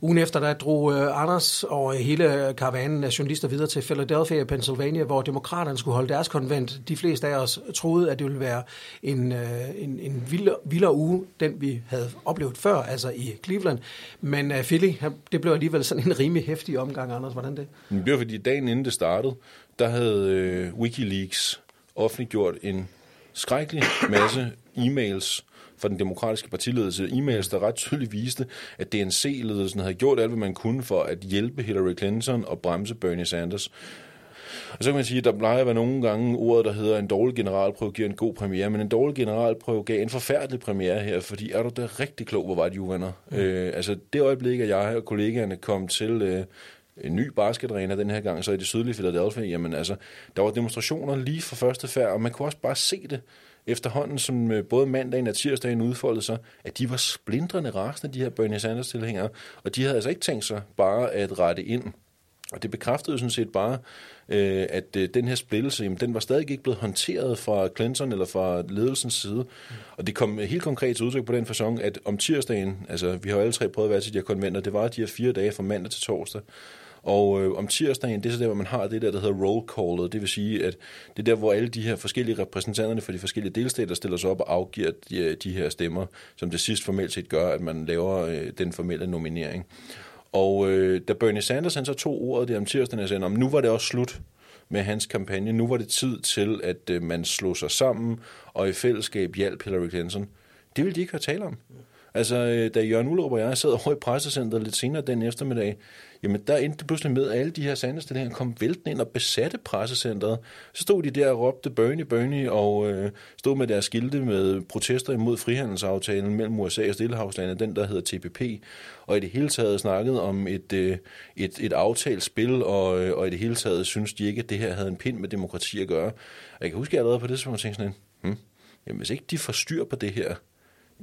Ugen efter, der drog øh, Anders og hele karavanen af journalister videre til Philadelphia, Pennsylvania, hvor demokraterne skulle holde deres konvent. De fleste af os troede, at det ville være en, øh, en, en vildere, vildere uge, den vi havde oplevet før, altså i Cleveland. Men uh, Philly, det blev alligevel sådan en rimelig hæftig omgang, Anders. Hvordan det? Det var fordi dagen inden det startede, der havde Wikileaks offentliggjort en skrækkelig masse e-mails, fra den demokratiske partiledelse e-mails, der ret tydeligt viste, at DNC-ledelsen havde gjort alt, hvad man kunne for at hjælpe Hillary Clinton og bremse Bernie Sanders. Og så kan man sige, at der plejer at være nogle gange ordet, der hedder, en dårlig generalprøve giver en god premiere, men en dårlig generalprøve gav en forfærdelig premiere her, fordi er du da rigtig klog, hvor var de uvenner. Mm. Øh, altså det øjeblik, at jeg og kollegaerne kom til øh, en ny basketarena den her gang, så i det sydlige Philadelphia, jamen altså, der var demonstrationer lige fra første færd, og man kunne også bare se det efterhånden, som øh, både mandagen og tirsdagen udfoldede sig, at de var splindrende rasende, de her Bernie Sanders-tilhængere, og de havde altså ikke tænkt sig bare at rette ind Og det bekræftede sådan set bare, øh, at øh, den her splittelse, jamen, den var stadig ikke blevet håndteret fra Clinton eller fra ledelsens side. Og det kom helt konkret til udtryk på den fasong, at om tirsdagen, altså vi har jo alle tre prøvet at være til de her konventer, det var de her fire dage fra mandag til torsdag. Og øh, om tirsdagen, det er så der, hvor man har det der, der hedder roll callet. Det vil sige, at det er der, hvor alle de her forskellige repræsentanterne for de forskellige delstater stiller sig op og afgiver de, øh, de her stemmer, som det sidst formelt set gør, at man laver øh, den formelle nominering. Og øh, da Bernie Sanders han så tog ordet der om tirsdagen jeg sagde, om nu var det også slut med hans kampagne. Nu var det tid til, at øh, man slog sig sammen og i fællesskab hjalp Hillary Clinton. Det ville de ikke høre tale om. Altså, øh, da Jørgen Ullerup og jeg sad over i pressecenteret lidt senere den eftermiddag, jamen der endte det pludselig med, at alle de her sandestillinger kom væltende ind og besatte pressecenteret. Så stod de der og råbte Bernie, Bernie, og øh, stod med deres skilte med protester imod frihandelsaftalen mellem USA og Stillehavslandet, den der hedder TPP, og i det hele taget snakket om et, øh, et, et aftalt spil, og, øh, og i det hele taget synes de ikke, at det her havde en pind med demokrati at gøre. Og jeg kan huske, at jeg allerede på det tidspunkt tænkte sådan, hmm, jamen hvis ikke de får styr på det her,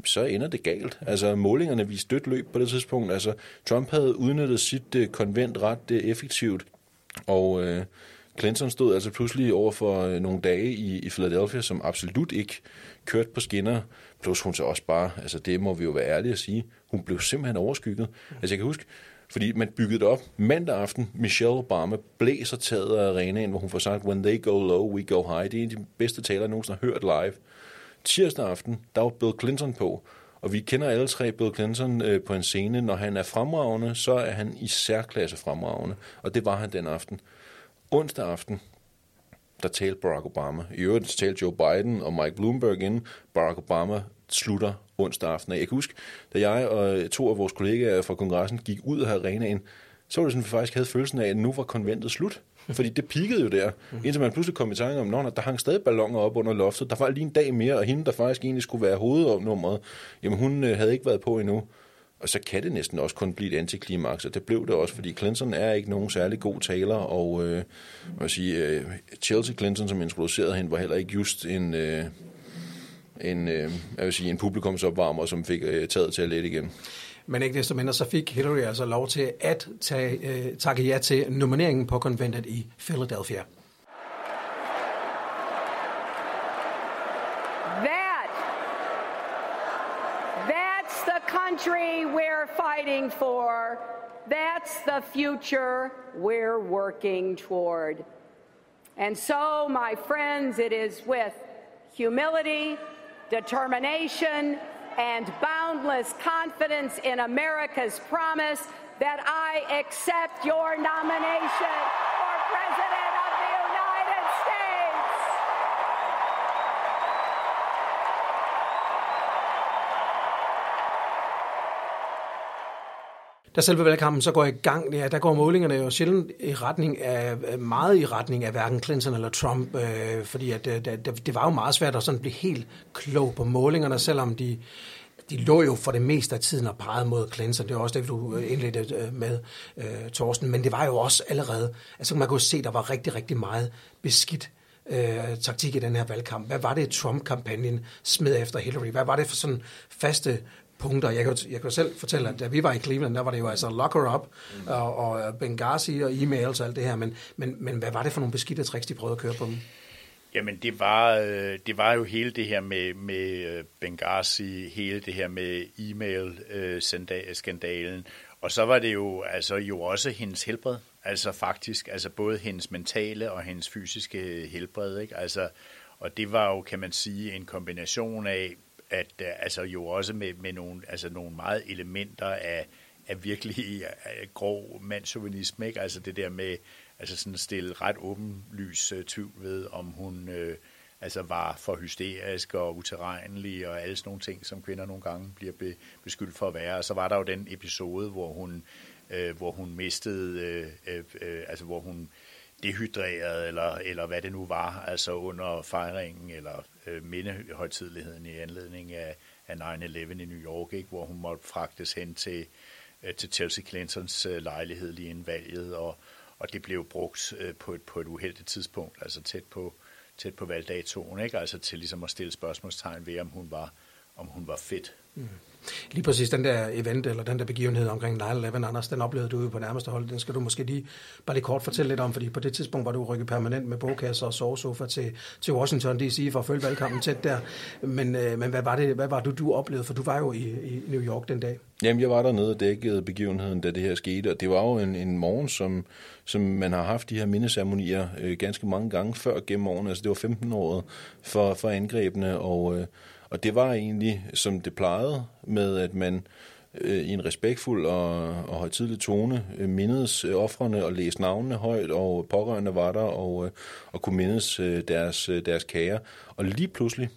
så ender det galt. Altså målingerne viste dødt løb på det tidspunkt. Altså Trump havde udnyttet sit uh, konvent ret uh, effektivt, og uh, Clinton stod altså pludselig over for uh, nogle dage i, i Philadelphia, som absolut ikke kørte på skinner. Plus hun så også bare, altså det må vi jo være ærlige at sige, hun blev simpelthen overskygget. Altså jeg kan huske, fordi man byggede det op mandag aften. Michelle Obama blæser taget af arenaen, hvor hun får sagt, when they go low, we go high. Det er en af de bedste taler, jeg nogensinde har hørt live tirsdag aften, der var Bill Clinton på, og vi kender alle tre Bill Clinton øh, på en scene. Når han er fremragende, så er han i særklasse fremragende, og det var han den aften. Onsdag aften, der talte Barack Obama. I øvrigt talte Joe Biden og Mike Bloomberg ind. Barack Obama slutter onsdag aften. Jeg kan huske, da jeg og to af vores kollegaer fra kongressen gik ud af arenaen, så var det sådan, at vi faktisk havde følelsen af, at nu var konventet slut. Fordi det pikkede jo der, indtil man pludselig kom i tanke om, at der hang stadig ballonger op under loftet. Der var lige en dag mere, og hende, der faktisk egentlig skulle være hovednummeret, jamen hun øh, havde ikke været på endnu. Og så kan det næsten også kun blive et antiklimaks, og det blev det også, fordi Clinton er ikke nogen særlig god taler, og øh, man sige, øh, Chelsea Clinton, som introducerede hende, var heller ikke just en, øh, en, øh, jeg vil sige, en publikumsopvarmer, som fik øh, taget til at lette igen. Men ikke desto mindre, så fik Hillary altså lov til at tage, øh, takke ja til nomineringen på konventet i Philadelphia. That, that's the country we're fighting for. That's the future we're working toward. And so, my friends, it is with humility, determination, and boundless confidence in America's promise that I accept your nomination Da selve valgkampen så går i gang, ja, der går målingerne jo sjældent i retning af, meget i retning af hverken Clinton eller Trump, øh, fordi at, øh, det, det, var jo meget svært at sådan blive helt klog på målingerne, selvom de, de lå jo for det meste af tiden og pegede mod Clinton. Det var også det, du indledte øh, med, øh, Torsten. Men det var jo også allerede, altså man kunne se, der var rigtig, rigtig meget beskidt øh, taktik i den her valgkamp. Hvad var det, Trump-kampagnen smed efter Hillary? Hvad var det for sådan faste punkter. Jeg kan, jeg kan selv fortælle, at da vi var i Cleveland, der var det jo altså lock her up mm. og, og Benghazi og e-mails og alt det her. Men, men, men hvad var det for nogle beskidte tricks, de prøvede at køre på dem? Jamen, det var, øh, det var jo hele det her med, med øh, Benghazi, hele det her med e-mail-skandalen. Øh, og så var det jo altså jo også hendes helbred. Altså faktisk, altså både hendes mentale og hendes fysiske helbred. Ikke? Altså, og det var jo, kan man sige, en kombination af at øh, altså jo også med, med nogle, altså nogle meget elementer af, af virkelig af grov mandsjuvenisme, ikke? Altså det der med, altså sådan stille ret åbenlys uh, tvivl ved, om hun uh, altså var for hysterisk og uterrenelig og alle sådan nogle ting, som kvinder nogle gange bliver be, beskyldt for at være. Og så var der jo den episode, hvor hun, uh, hvor hun mistede, uh, uh, altså hvor hun dehydreret, eller, eller hvad det nu var, altså under fejringen, eller øh, mindehøjtidligheden i anledning af, af 9-11 i New York, ikke, hvor hun måtte fragtes hen til, øh, til Chelsea Clintons øh, lejlighed lige inden valget, og, og det blev brugt øh, på, et, på et uheldigt tidspunkt, altså tæt på, tæt på valgdatoen, ikke? altså til ligesom at stille spørgsmålstegn ved, om hun var, om hun var fedt Mm. Lige præcis den der event, eller den der begivenhed omkring 9-11, Anders, den oplevede du jo på nærmeste hold. Den skal du måske lige bare lige kort fortælle lidt om, fordi på det tidspunkt var du rykket permanent med bogkasser og sovesofa til, til Washington D.C. for at følge valgkampen tæt der. Men, øh, men hvad var det, hvad var det, du oplevede? For du var jo i, i New York den dag. Jamen, jeg var dernede og dækkede begivenheden, da det her skete, og det var jo en, en morgen, som, som man har haft de her mindeceremonier øh, ganske mange gange før gennem årene. Altså, det var 15 året for, for angrebene, og, øh, og det var egentlig, som det plejede, med at man øh, i en respektfuld og, og højtidlig tone øh, mindedes øh, offrene og læste navnene højt, og pårørende var der, og, øh, og kunne mindes øh, deres, øh, deres kære. Og lige pludselig,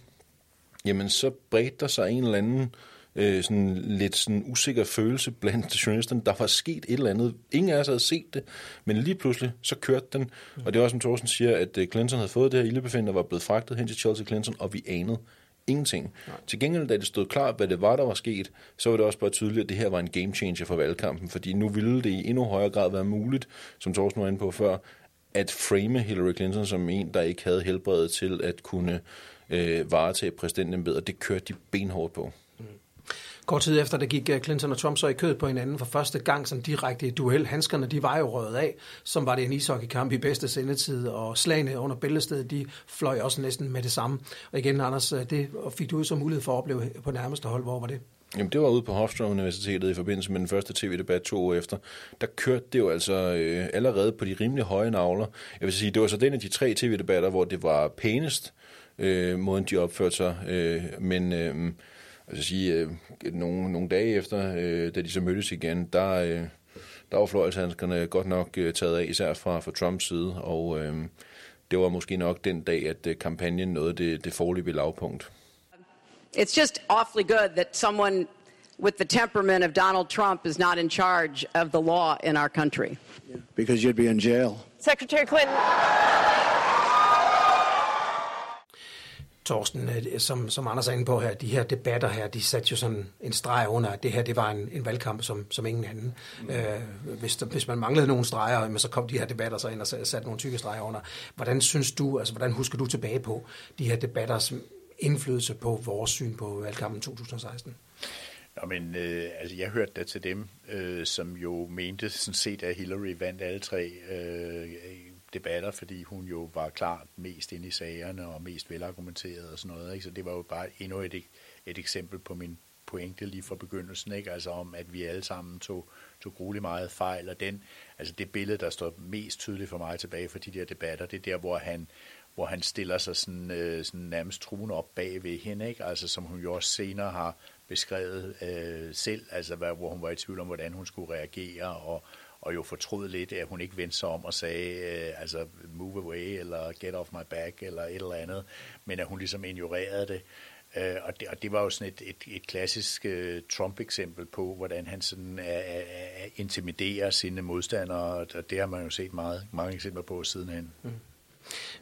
jamen så bredte der sig en eller anden øh, sådan lidt sådan usikker følelse blandt journalisterne. Der var sket et eller andet. Ingen af os havde set det, men lige pludselig så kørte den. Og det var som Thorsten siger, at øh, Clinton havde fået det her ildebefindende og var blevet fragtet hen til Chelsea Clinton, og vi anede ingenting. Nej. Til gengæld, da det stod klart, hvad det var, der var sket, så var det også bare tydeligt, at det her var en game changer for valgkampen, fordi nu ville det i endnu højere grad være muligt, som Thorsten var inde på før, at frame Hillary Clinton som en, der ikke havde helbredet til at kunne øh, varetage præsidentembedet, det kørte de benhårdt på. Kort tid efter, der gik øh, Clinton og Trump så i kødet på hinanden for første gang som direkte i duel. Handskerne, de var jo røget af, som var det en ishockeykamp i bedste sendetid, og slagene under bæltestedet, de fløj også næsten med det samme. Og igen, Anders, øh, det fik du ud mulighed for at opleve på nærmeste hold. Hvor var det? Jamen, det var ude på Hofstra Universitetet i forbindelse med den første tv-debat to år efter. Der kørte det jo altså øh, allerede på de rimelig høje navler. Jeg vil sige, det var så den af de tre tv-debatter, hvor det var pænest, øh, måden de opførte sig. Øh, men øh, altså sige, øh, nogle, nogle dage efter, øh, da de så mødtes igen, der, øh, der var fløjelshandskerne godt nok øh, taget af, især fra, fra Trumps side, og øh, det var måske nok den dag, at øh, kampagnen nåede det, det forløbige lavpunkt. It's just awfully good that someone with the temperament of Donald Trump is not in charge of the law in our country. Yeah, because you'd be in jail. Secretary Clinton. Torsten, øh, som, som Anders er inde på her, de her debatter her, de satte jo sådan en streg under, at det her det var en, en valgkamp som, som ingen anden. Mm. Øh, hvis, der, hvis man manglede nogle streger, men så kom de her debatter så ind og satte nogle tykke streger under. Hvordan synes du, altså hvordan husker du tilbage på de her debatters indflydelse på vores syn på valgkampen 2016? Nå, men øh, altså, jeg hørte da til dem, øh, som jo mente sådan set, at Hillary vandt alle tre øh, debatter, fordi hun jo var klart mest inde i sagerne og mest velargumenteret og sådan noget. Ikke? Så det var jo bare endnu et, et eksempel på min pointe lige fra begyndelsen, ikke? altså om, at vi alle sammen tog, tog grueligt meget fejl, og den, altså det billede, der står mest tydeligt for mig tilbage fra de der debatter, det er der, hvor han, hvor han stiller sig sådan, øh, sådan nærmest truende op bag ved hende, ikke? altså som hun jo også senere har beskrevet øh, selv, altså hvad, hvor hun var i tvivl om, hvordan hun skulle reagere, og, og jo fortrød lidt, at hun ikke vendte sig om og sagde, øh, altså move away, eller get off my back, eller et eller andet, men at hun ligesom ignorerede det. Øh, og, det og det var jo sådan et, et, et klassisk øh, Trump-eksempel på, hvordan han sådan er, er, er intimiderer sine modstandere, og det har man jo set meget, mange eksempler på sidenhen. Mm.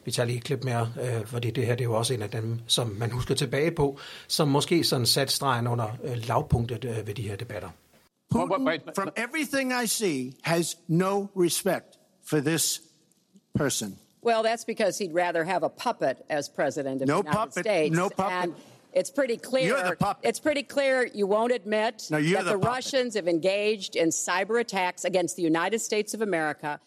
Vi tager lige et klip mere, øh, fordi det her det er jo også en af dem, som man husker tilbage på, som måske sådan sat stregen under øh, lavpunktet øh, ved de her debatter. Putin, from everything I see, has no respect for this person. Well, that's because he'd rather have a puppet as president of no the United puppet, States. No puppet. And it's pretty clear. You're the puppet. It's pretty clear you won't admit no, that the, the Russians have engaged in cyber attacks against the United States of America.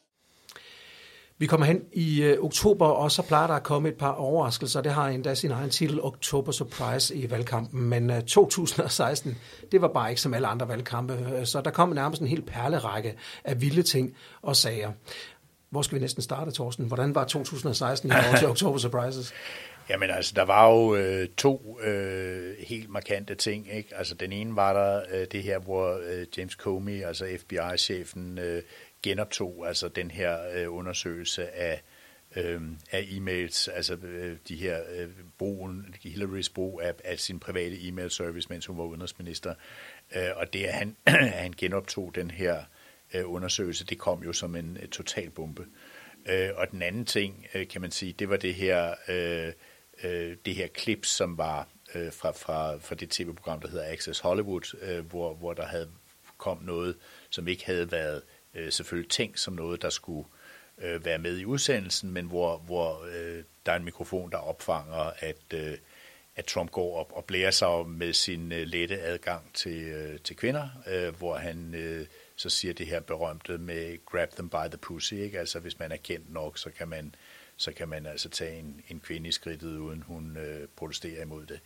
Vi kommer hen i øh, oktober, og så plejer der at komme et par overraskelser. Det har endda sin egen titel, Oktober Surprise, i valgkampen. Men øh, 2016, det var bare ikke som alle andre valgkampe. Øh, så der kom nærmest en helt perlerække af vilde ting og sager. Hvor skal vi næsten starte, Thorsten? Hvordan var 2016 i forhold til Oktober Surprises? Jamen altså, der var jo øh, to øh, helt markante ting. Ikke? Altså, den ene var der øh, det her, hvor øh, James Comey, altså FBI-chefen, øh, genoptog altså den her øh, undersøgelse af, øh, af e-mails, altså øh, de her øh, brugen, Hillarys brug af, af sin private e-mail-service, mens hun var udenrigsminister. Øh, og det, at han, at han genoptog den her øh, undersøgelse, det kom jo som en øh, total bombe. Øh, og den anden ting, øh, kan man sige, det var det her, øh, øh, det her klip, som var øh, fra, fra, fra det tv-program, der hedder Access Hollywood, øh, hvor, hvor der havde kom noget, som ikke havde været øh, selvfølgelig tænkt som noget, der skulle øh, være med i udsendelsen, men hvor, hvor øh, der er en mikrofon, der opfanger, at, øh, at Trump går op og blærer sig med sin øh, lette adgang til, øh, til kvinder, øh, hvor han øh, så siger det her berømte med grab them by the pussy, ikke? Altså hvis man er kendt nok, så kan man, så kan man altså tage en, en kvinde i skridtet, uden hun øh, protesterer imod det.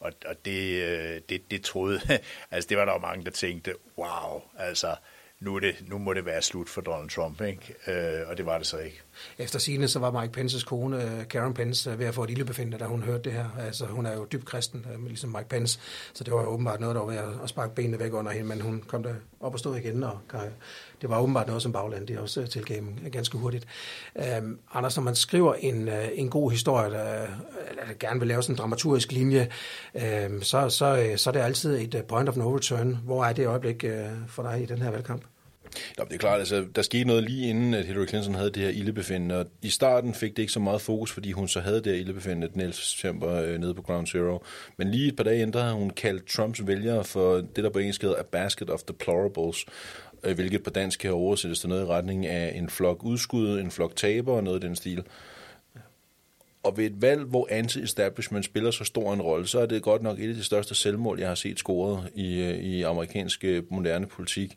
Og, og det, øh, det, det troede, altså det var der jo mange, der tænkte, wow, altså nu, er det, nu må det være slut for Donald Trump, ikke? Øh, og det var det så ikke. Efter sine så var Mike Pences kone, øh, Karen Pence, øh, ved at få et ildebefindende, da hun hørte det her. Altså, hun er jo dybt kristen, øh, ligesom Mike Pence, så det var jo åbenbart noget, der var ved at sparke benene væk under hende, men hun kom der op og stod igen, og det var åbenbart noget, som bagland det også tilgav ganske hurtigt. Um, Anders, når man skriver en, en god historie, der, der gerne vil lave sådan en dramaturgisk linje, um, så, så, så er det altid et point of no return. Hvor er det øjeblik uh, for dig i den her valgkamp? Ja, det er klart, altså, der skete noget lige inden, at Hillary Clinton havde det her ildebefindende, og i starten fik det ikke så meget fokus, fordi hun så havde det her ildebefindende den 11. september øh, nede på Ground Zero. Men lige et par dage inden, der hun kaldt Trumps vælgere for det, der på engelsk hedder a basket of deplorables, øh, hvilket på dansk kan oversættes til noget i retning af en flok udskud, en flok taber og noget i den stil. Og ved et valg, hvor anti-establishment spiller så stor en rolle, så er det godt nok et af de største selvmål, jeg har set scoret i, øh, i amerikansk øh, moderne politik.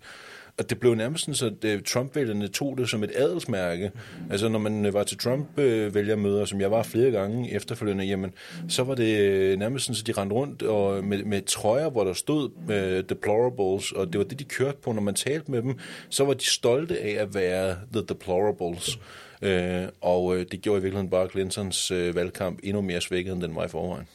Og det blev nærmest sådan, så øh, Trump-vælgerne tog det som et adelsmærke. Mm. Altså når man øh, var til Trump-vælgermøder, som jeg var flere gange efterfølgende, jamen, så var det øh, nærmest sådan, så de rendte rundt og med, med trøjer, hvor der stod uh, deplorables, og det var det, de kørte på. Når man talte med dem, så var de stolte af at være the deplorables. Mm. Og det gjorde i virkeligheden bare Clintons uh, valgkamp endnu mere svækket, end den var i forvejen.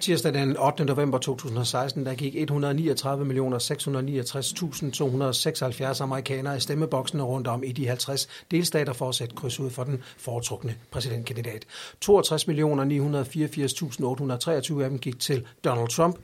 Tirsdag den 8. november 2016, der gik 139.669.276 amerikanere i stemmeboksen rundt om i de 50 delstater for at sætte kryds ud for den foretrukne præsidentkandidat. 62.984.823 af dem gik til Donald Trump.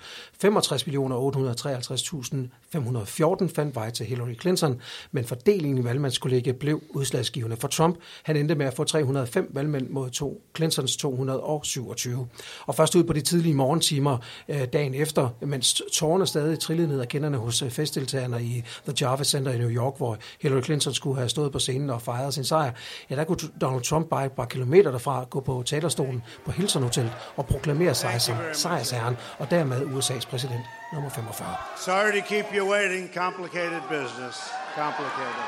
65.853.514 fandt vej til Hillary Clinton, men fordelingen i valgmandskollegiet blev udslagsgivende for Trump. Han endte med at få 305 valgmænd mod to Clintons 227. Og først ud på de tidlige morgentimer øh, dagen efter, mens tårerne stadig trillede ned ad kenderne hos øh, festdeltagerne i The Jarvis Center i New York, hvor Hillary Clinton skulle have stået på scenen og fejret sin sejr, ja, der kunne Donald Trump bare et par kilometer derfra gå på talerstolen på Hilton Hotel og proklamere sig som sejrsherren og dermed USA's præsident nummer 45. Sorry to keep you waiting. Complicated business. Complicated.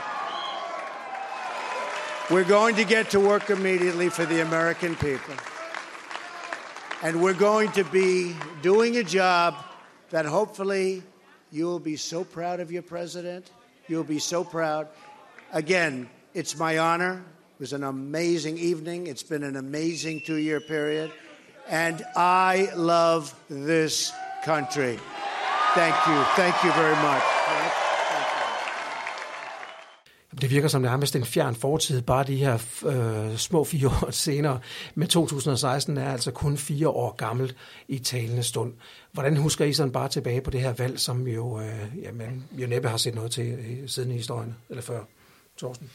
We're going to get to work immediately for the American people. And we're going to be doing a job that hopefully you will be so proud of your president. You'll be so proud. Again, it's my honor. It was an amazing evening. It's been an amazing two year period. And I love this country. Thank you. Thank you very much. Det virker som nærmest en fjern fortid, bare de her øh, små fire år senere. Men 2016 er altså kun fire år gammelt i talende stund. Hvordan husker I sådan bare tilbage på det her valg, som jo, øh, jamen, jo næppe har set noget til øh, siden i historien, eller før? Torsten?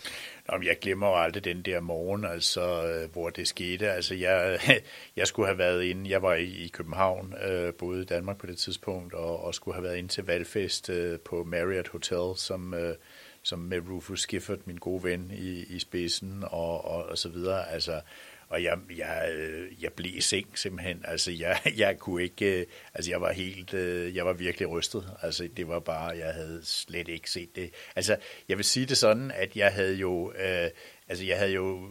Nå, jeg glemmer jo aldrig den der morgen, altså, øh, hvor det skete. Altså, jeg, jeg skulle have været inde, jeg var i, i København, øh, boede i Danmark på det tidspunkt, og, og skulle have været inde til valgfest øh, på Marriott Hotel, som, øh, som med Rufus Gifford, min gode ven, i, i spidsen og, og, og så videre. Altså, og jeg, jeg, jeg blev i seng simpelthen. Altså, jeg, jeg kunne ikke, øh, altså, jeg var helt, øh, jeg var virkelig rystet. Altså, det var bare, jeg havde slet ikke set det. Altså, jeg vil sige det sådan, at jeg havde jo, øh, altså, jeg havde jo,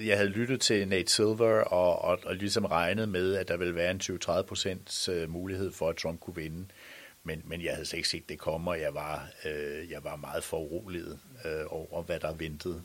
jeg havde lyttet til Nate Silver og, og, og ligesom regnet med, at der ville være en 20-30 procents øh, mulighed for, at Trump kunne vinde. Men, men jeg havde slet ikke set det komme, og jeg var, øh, jeg var meget foruroliget øh, over, hvad der ventede.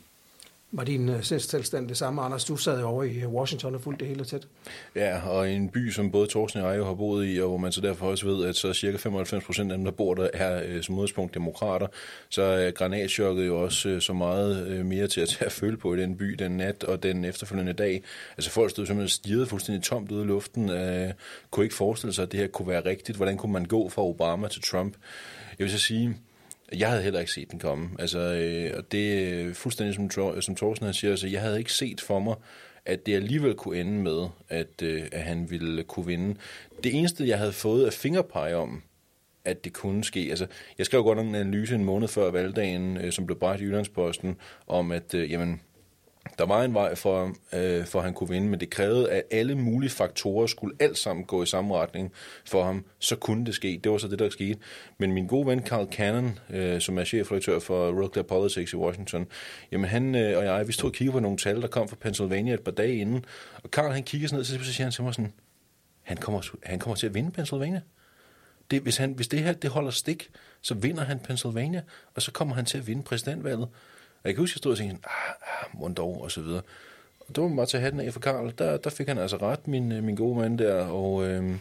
Var din øh, sindstilstand det samme, Anders? Du sad over i øh, Washington og fulgte det hele tæt. Ja, og en by, som både Thorsten og jeg har boet i, og hvor man så derfor også ved, at så cirka 95 procent af dem, der bor der, er øh, som udgangspunkt demokrater, så er uh, granatchokket jo også så meget mere til at tage at føle på i den by den nat og den efterfølgende dag. Altså folk stod simpelthen stirret fuldstændig tomt ud i luften, uh, kunne ikke forestille sig, at det her kunne være rigtigt. Hvordan kunne man gå fra Obama til Trump? Jeg vil så sige, jeg havde heller ikke set den komme. Altså, øh, og det er fuldstændig som, som Thorsten han siger, altså, jeg havde ikke set for mig, at det alligevel kunne ende med, at, øh, at han ville kunne vinde. Det eneste, jeg havde fået af fingerpege om, at det kunne ske. Altså, jeg skrev godt en analyse en måned før valgdagen, øh, som blev bragt i Jyllandsposten, om at, øh, jamen, der var en vej for, øh, for at han kunne vinde, men det krævede, at alle mulige faktorer skulle alt sammen gå i samme retning for ham. Så kunne det ske. Det var så det, der skete. Men min gode ven Carl Cannon, øh, som er chefredaktør for Real Clear Politics i Washington, jamen han øh, og jeg, vi stod og kiggede på nogle tal, der kom fra Pennsylvania et par dage inden. Og Carl han kigger sådan ned, så siger han til mig sådan, han kommer, han kommer til at vinde Pennsylvania. Det, hvis, han, hvis det her det holder stik, så vinder han Pennsylvania, og så kommer han til at vinde præsidentvalget. Og jeg kan huske, at jeg stod og tænkte, ah, ah dog, og så videre. Og det var bare tage hatten af for Karl. Der, der fik han altså ret, min, øh, min gode mand der, og øh,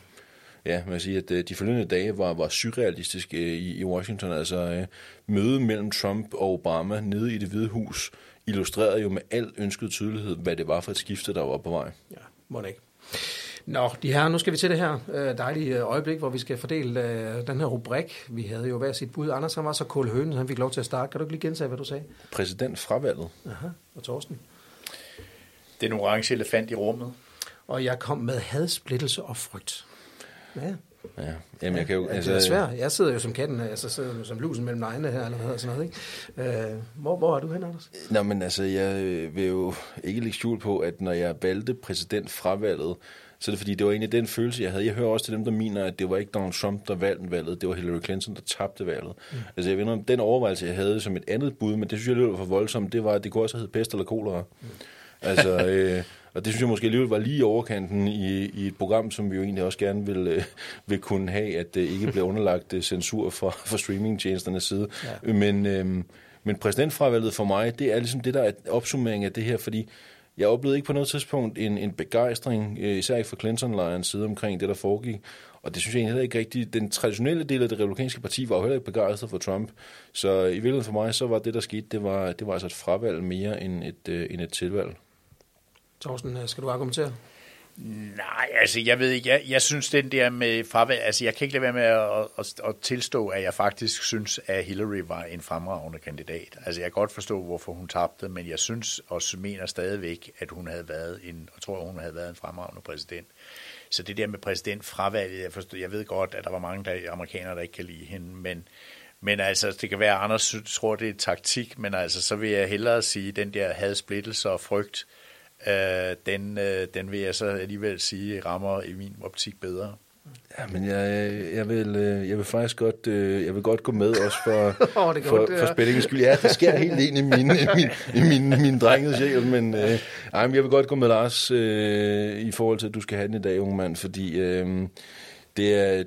ja, man kan sige, at øh, de forløbende dage var, var surrealistiske øh, i, i Washington. Altså øh, mødet mellem Trump og Obama nede i det hvide hus illustrerede jo med al ønsket tydelighed, hvad det var for et skifte, der var på vej. Ja, må det ikke. Nå, de her, nu skal vi til det her øh, dejlige øh, øjeblik, hvor vi skal fordele øh, den her rubrik. Vi havde jo hver sit bud. Anders han var så kold høne, han fik lov til at starte. Kan du ikke lige gentage, hvad du sagde? Præsident fravalget. Aha, og Torsten? Den orange elefant i rummet. Og jeg kom med hadsplittelse og frygt. Ja. Ja, jamen jeg kan jo... Altså, det er svært. Jeg sidder jo som katten, altså sidder som lusen mellem egne her, eller hvad sådan noget, ikke? Øh, hvor, hvor er du hen, Anders? Nå, men altså, jeg vil jo ikke lægge skjul på, at når jeg valgte præsident fravalget, så er det fordi, det var egentlig den følelse, jeg havde. Jeg hører også til dem, der mener, at det var ikke Donald Trump, der valgte valget, det var Hillary Clinton, der tabte valget. Mm. Altså jeg ved om den overvejelse, jeg havde som et andet bud, men det synes jeg lød for voldsomt, det var, at det kunne også have pest eller kolera. Mm. Altså, øh, og det synes jeg måske alligevel var lige overkanten i, i et program, som vi jo egentlig også gerne vil, øh, vil kunne have, at det ikke bliver underlagt øh, censur fra, fra streamingtjenesternes side. Ja. Men, øh, men præsidentfravalget for mig, det er ligesom det, der er opsummering af det her, fordi jeg oplevede ikke på noget tidspunkt en, en begejstring, øh, især ikke fra Clinton-lejrens side omkring det, der foregik. Og det synes jeg heller ikke rigtigt. Den traditionelle del af det republikanske parti var jo heller ikke begejstret for Trump. Så i virkeligheden for mig, så var det, der skete, det var, det var altså et fravalg mere end et, øh, end et tilvalg. Thorsten, øh, skal du argumentere? Nej, altså jeg ved ikke, jeg, jeg synes den der med fravalg, altså jeg kan ikke lade være med at, at, at tilstå, at jeg faktisk synes, at Hillary var en fremragende kandidat. Altså jeg kan godt forstå, hvorfor hun tabte, men jeg synes og mener stadigvæk, at hun havde været en, og tror, hun havde været en fremragende præsident. Så det der med præsidentfravalget, jeg, forstår, jeg ved godt, at der var mange der, amerikanere, der ikke kan lide hende, men, men altså, det kan være, at Anders tror, det er taktik, men altså, så vil jeg hellere sige, den der hadsplittelse og frygt, øh, den, øh, den vil jeg så alligevel sige rammer i min optik bedre. Ja, men jeg, jeg, vil, øh, jeg vil faktisk godt, øh, jeg vil godt gå med også for, oh, det for, for spændingens skyld. Ja, det sker helt ind i min, i min, i min, min drengens sjæl, men, øh, ej, men jeg vil godt gå med Lars øh, i forhold til, at du skal have den i dag, unge mand, fordi øh, det er,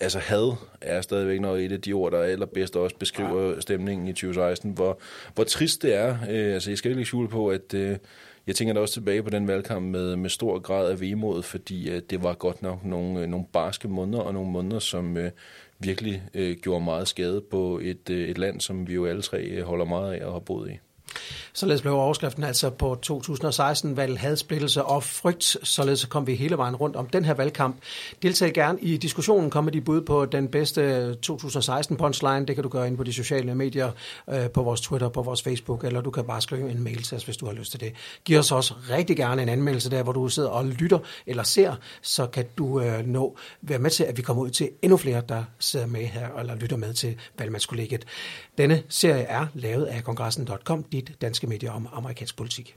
altså had er stadigvæk noget et af de ord, der allerbedst også beskriver ja. stemningen i 2016, hvor, hvor trist det er. Øh, altså, jeg skal ikke skjule på, at øh, jeg tænker da også tilbage på den valgkamp med, med stor grad af vemod, fordi øh, det var godt nok nogle, øh, nogle barske måneder, og nogle måneder, som øh, virkelig øh, gjorde meget skade på et, øh, et land, som vi jo alle tre øh, holder meget af og har boet i. Således blev overskriften altså på 2016 valg hadsplittelse og frygt. Således kom vi hele vejen rundt om den her valgkamp. Deltag gerne i diskussionen. Kom med de bud på den bedste 2016 punchline. Det kan du gøre ind på de sociale medier, øh, på vores Twitter, på vores Facebook, eller du kan bare skrive en mail til os, hvis du har lyst til det. Giv os også rigtig gerne en anmeldelse der, hvor du sidder og lytter eller ser, så kan du øh, nå være med til, at vi kommer ud til endnu flere, der sidder med her eller lytter med til valgmandskollegiet. Denne serie er lavet af kongressen.com, dit danske medier om amerikansk politik.